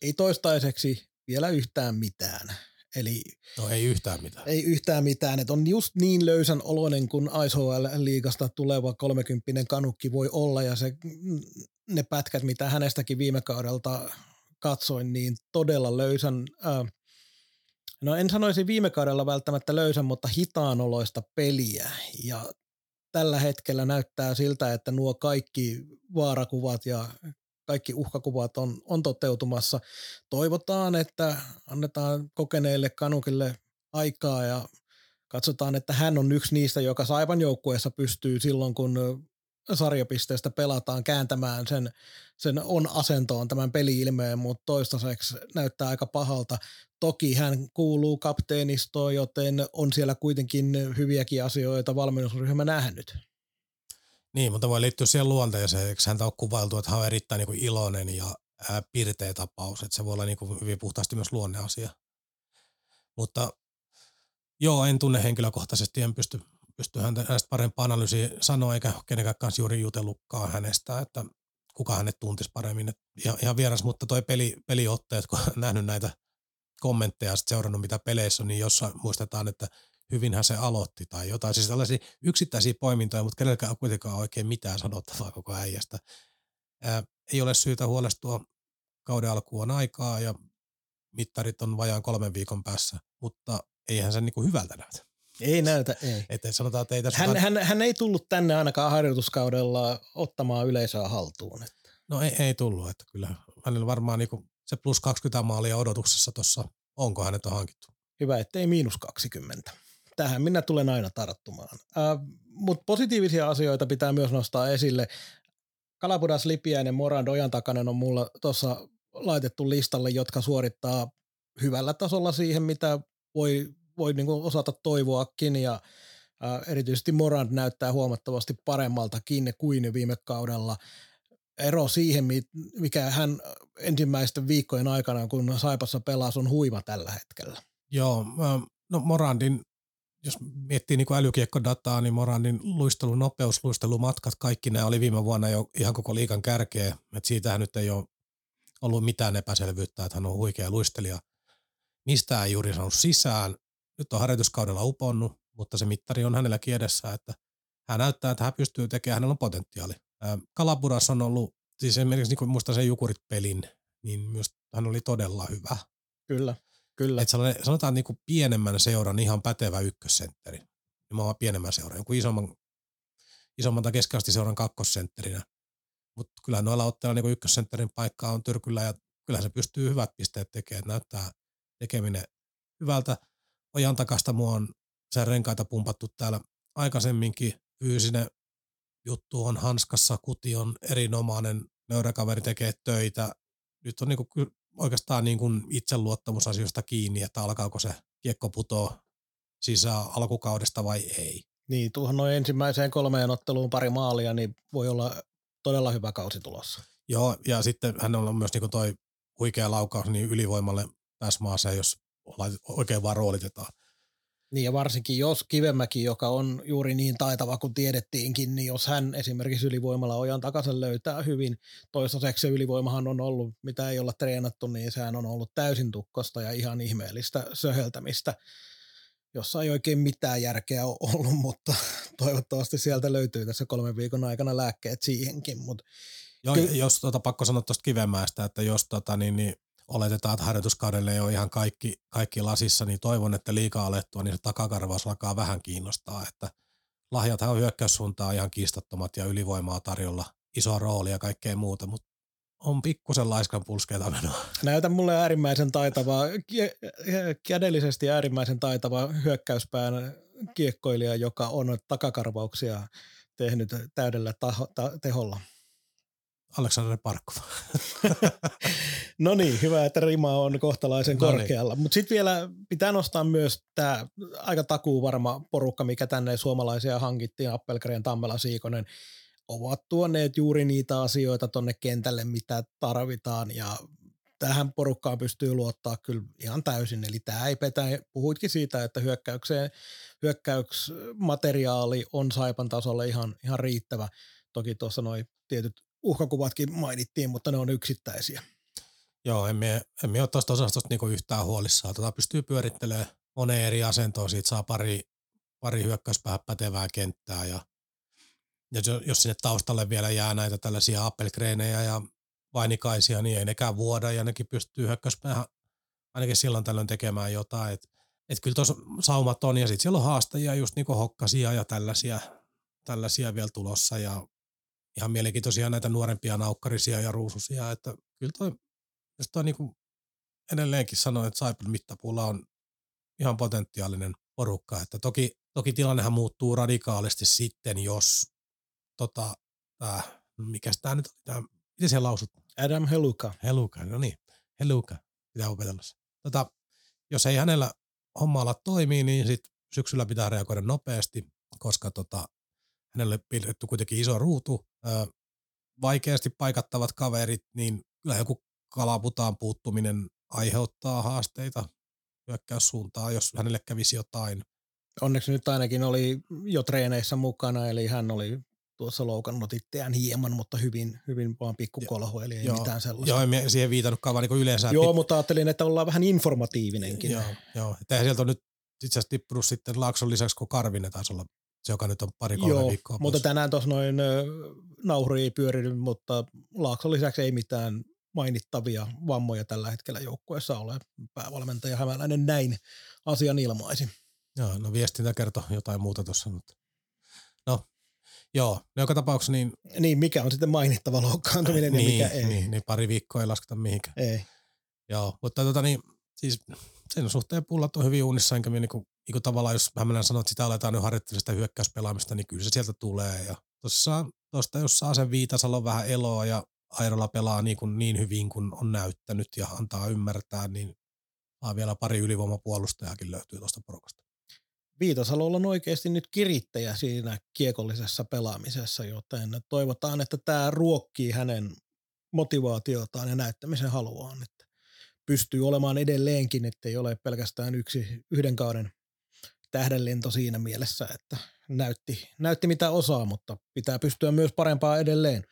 ei toistaiseksi vielä yhtään mitään. Eli no ei yhtään mitään. Ei yhtään mitään, että on just niin löysän oloinen kuin ISHL-liigasta tuleva 30 kanukki voi olla ja se, ne pätkät, mitä hänestäkin viime kaudelta katsoin, niin todella löysän, äh, no en sanoisi viime kaudella välttämättä löysän, mutta hitaanoloista peliä ja tällä hetkellä näyttää siltä, että nuo kaikki vaarakuvat ja kaikki uhkakuvat on, on toteutumassa. Toivotaan, että annetaan kokeneille kanukille aikaa ja katsotaan, että hän on yksi niistä, joka Saipan joukkueessa pystyy silloin, kun sarjapisteestä pelataan kääntämään sen, sen on asentoon tämän peli-ilmeen, mutta toistaiseksi näyttää aika pahalta. Toki hän kuuluu kapteenistoon, joten on siellä kuitenkin hyviäkin asioita valmennusryhmä nähnyt. Niin, mutta voi liittyä siihen luonteeseen, eikö häntä ole kuvailtu, että hän on erittäin niin kuin iloinen ja pirteä tapaus, että se voi olla niin kuin hyvin puhtaasti myös luonneasia. Mutta joo, en tunne henkilökohtaisesti, en pysty, pysty hänestä parempaa analyysiä sanoa, eikä kenenkään kanssa juuri jutellutkaan hänestä, että kuka hänet tuntisi paremmin. Et ihan, ihan vieras, mutta toi peli, peliotteet, kun on nähnyt näitä kommentteja ja seurannut mitä peleissä on, niin jossain muistetaan, että hyvinhän se aloitti tai jotain. Siis tällaisia yksittäisiä poimintoja, mutta kenelläkään on kuitenkaan oikein mitään sanottavaa koko äijästä. Ää, ei ole syytä huolestua, kauden alkuun aikaa ja mittarit on vajaan kolmen viikon päässä, mutta eihän se niinku hyvältä näytä. Ei näytä, ei. Että sanotaan, että ei tässä hän, hän, hän ei tullut tänne ainakaan harjoituskaudella ottamaan yleisöä haltuun. Että. No ei, ei tullut, että kyllä hänellä varmaan niinku se plus 20 maalia odotuksessa tuossa, onko hänet on hankittu. Hyvä, ettei miinus 20. tähän minä tulen aina tarttumaan. Äh, Mutta positiivisia asioita pitää myös nostaa esille. Kalapudas, Lipiäinen, Moran, Dojan takanen on mulla tuossa laitettu listalle, jotka suorittaa hyvällä tasolla siihen, mitä voi, voi niinku osata toivoakin ja erityisesti Morand näyttää huomattavasti paremmaltakin kuin viime kaudella. Ero siihen, mikä hän ensimmäisten viikkojen aikana, kun Saipassa pelasi, on huima tällä hetkellä. Joo, no Morandin, jos miettii niin älykiekkodataa, niin Morandin luistelunopeus, luistelumatkat, kaikki nämä oli viime vuonna jo ihan koko liikan kärkeä. Et siitähän nyt ei ole ollut mitään epäselvyyttä, että hän on huikea luistelija. Mistä ei juuri saanut sisään. Nyt on harjoituskaudella uponnut, mutta se mittari on hänellä edessä, että hän näyttää, että hän pystyy tekemään, hänellä on potentiaali. Kalaburas on ollut, siis esimerkiksi niin kuin muistan sen Jukurit-pelin, niin myös hän oli todella hyvä. Kyllä, kyllä. Et sanotaan niin kuin pienemmän seuran ihan pätevä ykkössentteri. Oon pienemmän seuran, joku isomman, isomman tai keskiasti seuran kakkosentterinä. Mutta kyllä noilla otteilla niin ykkössentterin paikkaa on Tyrkyllä ja kyllä se pystyy hyvät pisteet tekemään. Näyttää tekeminen hyvältä. Ojan takasta mua on sen renkaita pumpattu täällä aikaisemminkin. Fyysinen juttu on hanskassa, kuti on erinomainen, nöyräkaveri tekee töitä. Nyt on niinku oikeastaan niinku itseluottamusasioista kiinni, että alkaako se kiekko putoa sisään alkukaudesta vai ei. Niin, tuohon noin ensimmäiseen kolmeen otteluun pari maalia, niin voi olla todella hyvä kausi tulossa. Joo, ja sitten hän on myös niin toi huikea laukaus niin ylivoimalle tässä maassa, jos oikein vaan roolitetaan. Niin ja varsinkin jos Kivemäki, joka on juuri niin taitava kuin tiedettiinkin, niin jos hän esimerkiksi ylivoimalla ojan takaisin löytää hyvin, toistaiseksi ylivoimahan on ollut, mitä ei olla treenattu, niin sehän on ollut täysin tukkosta ja ihan ihmeellistä söheltämistä, jossa ei oikein mitään järkeä ole ollut, mutta toivottavasti sieltä löytyy tässä kolmen viikon aikana lääkkeet siihenkin. Mutta Joo, ky- jos tota, pakko sanoa tuosta Kivemäestä, että jos tota, niin, niin oletetaan, että harjoituskaudelle ei ole ihan kaikki, kaikki lasissa, niin toivon, että liikaa alettua, niin se takakarvaus alkaa vähän kiinnostaa, että lahjathan on hyökkäyssuuntaan ihan kiistattomat ja ylivoimaa tarjolla, iso rooli ja kaikkea muuta, mutta on pikkusen laiskan pulskeita menoa. Näytä mulle äärimmäisen taitava, kädellisesti äärimmäisen taitava hyökkäyspään kiekkoilija, joka on takakarvauksia tehnyt täydellä taho, ta, teholla. Aleksander Parkov. no niin, hyvä, että rima on kohtalaisen no niin. korkealla. Mutta sitten vielä pitää nostaa myös tämä aika takuu varma porukka, mikä tänne suomalaisia hankittiin, Appelgren, Tammela, Siikonen, ovat tuoneet juuri niitä asioita tonne kentälle, mitä tarvitaan ja tähän porukkaan pystyy luottaa kyllä ihan täysin. Eli tämä ei petä, puhuitkin siitä, että hyökkäykseen, hyökkäyksmateriaali on Saipan tasolle ihan, ihan riittävä. Toki tuossa noin tietyt uhkakuvatkin mainittiin, mutta ne on yksittäisiä. Joo, emme, emme ole tuosta osastosta niinku yhtään huolissaan. Tota pystyy pyörittelemään moneen eri asentoon, siitä saa pari, pari hyökkäyspäähän pätevää kenttää ja, ja jos sinne taustalle vielä jää näitä tällaisia appelkreenejä ja vainikaisia, niin ei nekään vuoda ja nekin pystyy hyökkäyspäähän ainakin silloin tällöin tekemään jotain. Et, et kyllä tuossa saumat on ja sitten siellä on haastajia just niin hokkasia ja tällaisia, tällaisia vielä tulossa ja ihan mielenkiintoisia näitä nuorempia naukkarisia ja ruususia, että kyllä toi, jos toi niin kuin edelleenkin sanoin, että Saipan mittapuulla on ihan potentiaalinen porukka, että toki, toki tilannehan muuttuu radikaalisti sitten, jos tota, tää, mikä tämä nyt oli, tää, miten siellä lausut? Adam Heluka. Heluka, no niin, Heluka, pitää opetella se. Tota, jos ei hänellä homma ala toimii, niin sit syksyllä pitää reagoida nopeasti, koska tota, hänelle piirretty kuitenkin iso ruutu, vaikeasti paikattavat kaverit, niin kyllä joku kalaputaan puuttuminen aiheuttaa haasteita hyökkäyssuuntaan, jos hänelle kävisi jotain. Onneksi nyt ainakin oli jo treeneissä mukana, eli hän oli tuossa loukannut itseään hieman, mutta hyvin, hyvin vaan pikkukolhu, eli ei joo, mitään sellaista. Joo, en siihen viitannut vaan niin yleensä. Joo, pit- mutta ajattelin, että ollaan vähän informatiivinenkin. Joo, joo. Että sieltä on nyt itse asiassa tippunut sitten Laakson lisäksi, kun Karvinen taisi olla se, joka nyt on pari-kolme Joo, viikkoa mutta tänään tuossa noin nauhuri ei pyörinyt, mutta Laakson lisäksi ei mitään mainittavia vammoja tällä hetkellä joukkueessa ole. Päävalmentaja Hämäläinen näin asian ilmaisi. Joo, no viestintä kertoo jotain muuta tuossa, mutta no joo, no joka tapauksessa niin... Niin, mikä on sitten mainittava loukkaantuminen niin, ja mikä ei. Niin, niin pari viikkoa ei lasketa mihinkään. Ei. Joo, mutta tota niin, siis sen suhteen pullat on hyvin uunissa, enkä minä niinku niin kuin tavallaan jos Hämeenlinna sanoo, että sitä aletaan nyt harjoittelemaan sitä hyökkäyspelaamista, niin kyllä se sieltä tulee. Ja tuossa, tuosta, jos saa sen Viitasalo vähän eloa ja Airola pelaa niin, kuin niin hyvin kuin on näyttänyt ja antaa ymmärtää, niin vielä pari ylivoimapuolustajakin löytyy tuosta porukasta. Viitasalolla on oikeasti nyt kirittäjä siinä kiekollisessa pelaamisessa, joten toivotaan, että tämä ruokkii hänen motivaatiotaan ja näyttämisen haluaan, että pystyy olemaan edelleenkin, ettei ole pelkästään yksi yhden kauden tähdenlento siinä mielessä, että näytti, näytti mitä osaa, mutta pitää pystyä myös parempaa edelleen.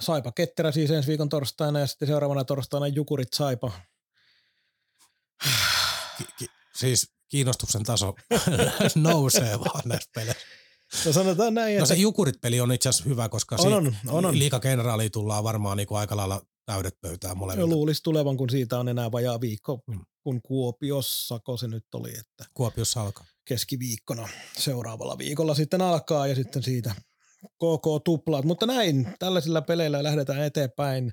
Saipa Ketterä siis ensi viikon torstaina ja sitten seuraavana torstaina Jukurit Saipa. Ki- ki- siis kiinnostuksen taso nousee vaan näistä peleistä. No sanotaan näin, No että se Jukurit-peli on itse asiassa hyvä, koska On, on, on, on. liikakenraaliin tullaan varmaan niin kuin aika lailla täydet pöytään molemmilta. luulisi tulevan, kun siitä on enää vajaa viikko, Mm. Kun Kuopiossa, kun se nyt oli, että Kuopiossa alkaa. keskiviikkona seuraavalla viikolla sitten alkaa ja sitten siitä KK tuplaat. Mutta näin, tällaisilla peleillä lähdetään eteenpäin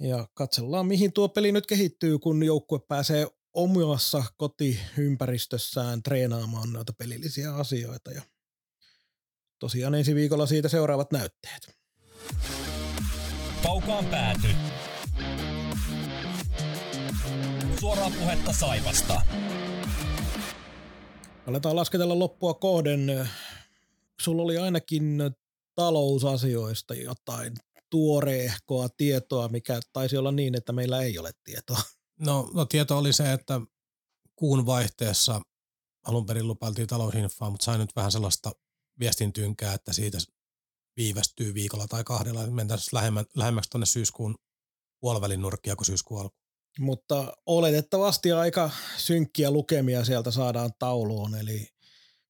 ja katsellaan, mihin tuo peli nyt kehittyy, kun joukkue pääsee omassa kotiympäristössään treenaamaan noita pelillisiä asioita. Ja tosiaan ensi viikolla siitä seuraavat näytteet. Kaukaan pääty. Suoraa puhetta Saivasta. Aletaan lasketella loppua kohden. Sulla oli ainakin talousasioista jotain tuoreehkoa tietoa, mikä taisi olla niin, että meillä ei ole tietoa. No, no tieto oli se, että kuun vaihteessa alun perin lupailtiin talousinfoa, mutta sain nyt vähän sellaista viestintynkää, että siitä viivästyy viikolla tai kahdella. Mentäisiin lähemmä, lähemmäksi tuonne syyskuun puolivälin nurkkia kuin syyskuun alku. Mutta oletettavasti aika synkkiä lukemia sieltä saadaan tauluun, eli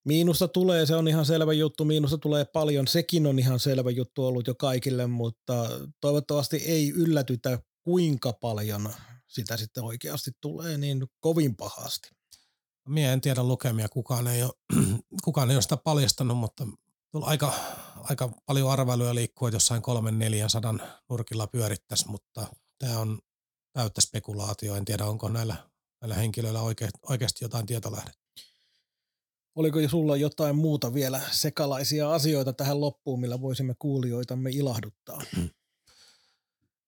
miinusta tulee, se on ihan selvä juttu, miinusta tulee paljon, sekin on ihan selvä juttu ollut jo kaikille, mutta toivottavasti ei yllätytä kuinka paljon sitä sitten oikeasti tulee niin kovin pahasti. Mie en tiedä lukemia, kukaan ei ole, kukaan ei ole sitä paljastanut, mutta aika, aika paljon arvailuja liikkuu, että jossain kolmen neljän sadan nurkilla pyörittäisi, mutta tämä on täyttä spekulaatio. En tiedä, onko näillä, näillä henkilöillä oike, oikeasti jotain tietolähdettä. Oliko sulla jotain muuta vielä sekalaisia asioita tähän loppuun, millä voisimme kuulijoitamme ilahduttaa?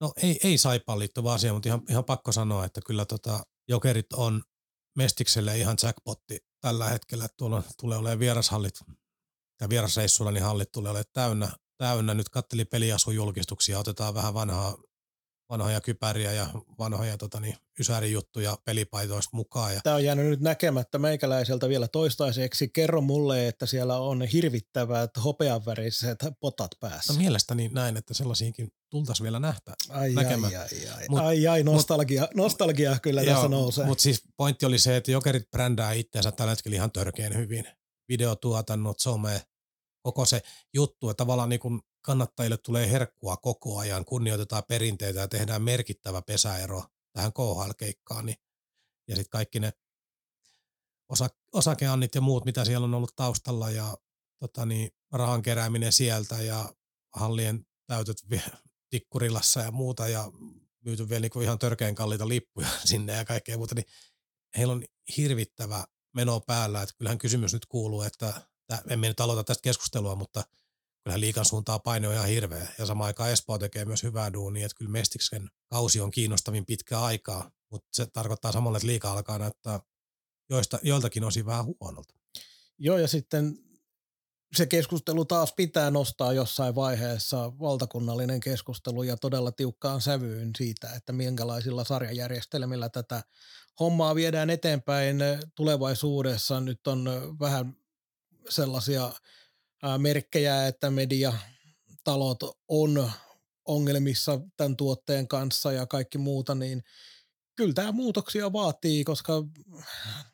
No ei, ei saipaan liittyvä asia, mutta ihan, ihan pakko sanoa, että kyllä tota, jokerit on Mestikselle ihan jackpotti tällä hetkellä. Tuolla tulee olemaan vierashallit ja vierasreissuilla, niin hallit tulee olemaan täynnä. täynnä. Nyt katteli peliasujulkistuksia, otetaan vähän vanhaa, vanhoja kypäriä ja vanhoja tota, niin, ysärijuttuja pelipaitoista mukaan. Ja Tämä on jäänyt nyt näkemättä meikäläiseltä vielä toistaiseksi. Kerro mulle, että siellä on hirvittävät hopeanväriset potat päässä. no, mielestäni näin, että sellaisiinkin tultaisiin vielä nähtä. Ai, näkemään. ai, ai, ai, Mut- ai, ai nostalgia, nostalgia kyllä tässä nousee. Mutta siis pointti oli se, että jokerit brändää itseänsä tällä hetkellä ihan törkeän hyvin. Videotuotannot, some, koko se juttu, että tavallaan niin kun kannattajille tulee herkkua koko ajan, kunnioitetaan perinteitä ja tehdään merkittävä pesäero tähän KHL-keikkaan. Niin, ja sitten kaikki ne osa, osakeannit ja muut, mitä siellä on ollut taustalla ja tota niin, rahan kerääminen sieltä ja hallien täytöt tikkurilassa ja muuta ja myyty vielä niinku ihan törkeän kalliita lippuja sinne ja kaikkea muuta, niin heillä on hirvittävä meno päällä. Että kyllähän kysymys nyt kuuluu, että emme nyt aloita tästä keskustelua, mutta kyllähän liikan suuntaan paine on ihan hirveä. Ja samaan aikaan Espoo tekee myös hyvää duunia, että kyllä Mestiksen kausi on kiinnostavin pitkä aikaa, mutta se tarkoittaa samalla, että liika alkaa näyttää joista, joiltakin osin vähän huonolta. Joo, ja sitten se keskustelu taas pitää nostaa jossain vaiheessa valtakunnallinen keskustelu ja todella tiukkaan sävyyn siitä, että minkälaisilla sarjajärjestelmillä tätä hommaa viedään eteenpäin tulevaisuudessa. Nyt on vähän sellaisia merkkejä, että mediatalot on ongelmissa tämän tuotteen kanssa ja kaikki muuta, niin kyllä tämä muutoksia vaatii, koska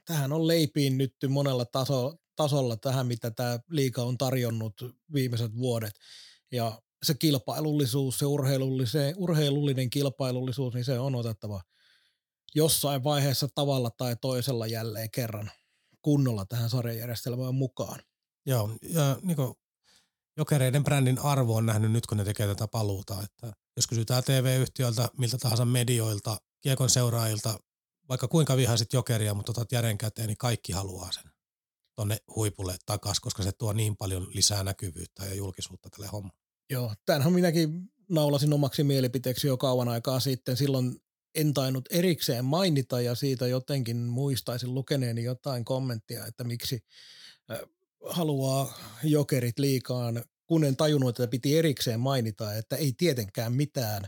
tähän on leipiin nyt monella taso, tasolla tähän, mitä tämä liika on tarjonnut viimeiset vuodet. Ja se kilpailullisuus, se urheilullinen, urheilullinen kilpailullisuus, niin se on otettava jossain vaiheessa tavalla tai toisella jälleen kerran kunnolla tähän sarjajärjestelmään mukaan. Joo, ja niin kuin jokereiden brändin arvo on nähnyt nyt, kun ne tekee tätä paluuta. Että jos kysytään TV-yhtiöltä, miltä tahansa medioilta, kiekon seuraajilta, vaikka kuinka vihaisit jokeria, mutta otat järjen käteen, niin kaikki haluaa sen tonne huipulle takaisin, koska se tuo niin paljon lisää näkyvyyttä ja julkisuutta tälle hommalle. Joo, tämähän minäkin naulasin omaksi mielipiteeksi jo kauan aikaa sitten. Silloin en tainnut erikseen mainita ja siitä jotenkin muistaisin lukeneeni jotain kommenttia, että miksi haluaa jokerit liikaan, kun en tajunnut, että piti erikseen mainita, että ei tietenkään mitään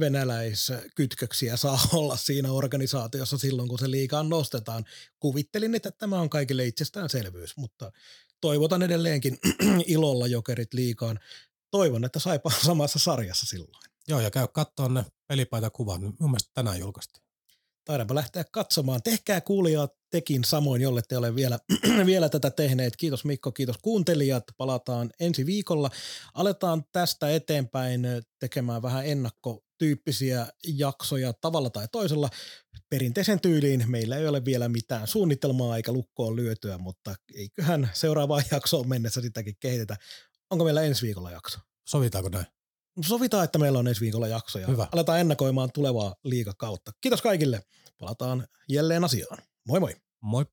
venäläiskytköksiä saa olla siinä organisaatiossa silloin, kun se liikaan nostetaan. Kuvittelin, että tämä on kaikille itsestäänselvyys, mutta toivotan edelleenkin ilolla jokerit liikaan. Toivon, että saipa samassa sarjassa silloin. Joo, ja käy katsoa ne pelipaita kuvat. Mun mielestä tänään julkaistiin. Taidaanpa lähteä katsomaan. Tehkää kuulijat tekin samoin, jolle te ole vielä, vielä tätä tehneet. Kiitos Mikko, kiitos kuuntelijat. Palataan ensi viikolla. Aletaan tästä eteenpäin tekemään vähän ennakkotyyppisiä jaksoja tavalla tai toisella. Perinteisen tyyliin meillä ei ole vielä mitään suunnitelmaa eikä lukkoon lyötyä, mutta eiköhän seuraavaan jaksoon mennessä sitäkin kehitetä. Onko meillä ensi viikolla jakso? Sovitaanko näin? Sovitaan, että meillä on ensi viikolla jakso ja Hyvä. aletaan ennakoimaan tulevaa liikakautta. Kiitos kaikille. Palataan jälleen asiaan. Moi moi. Moi.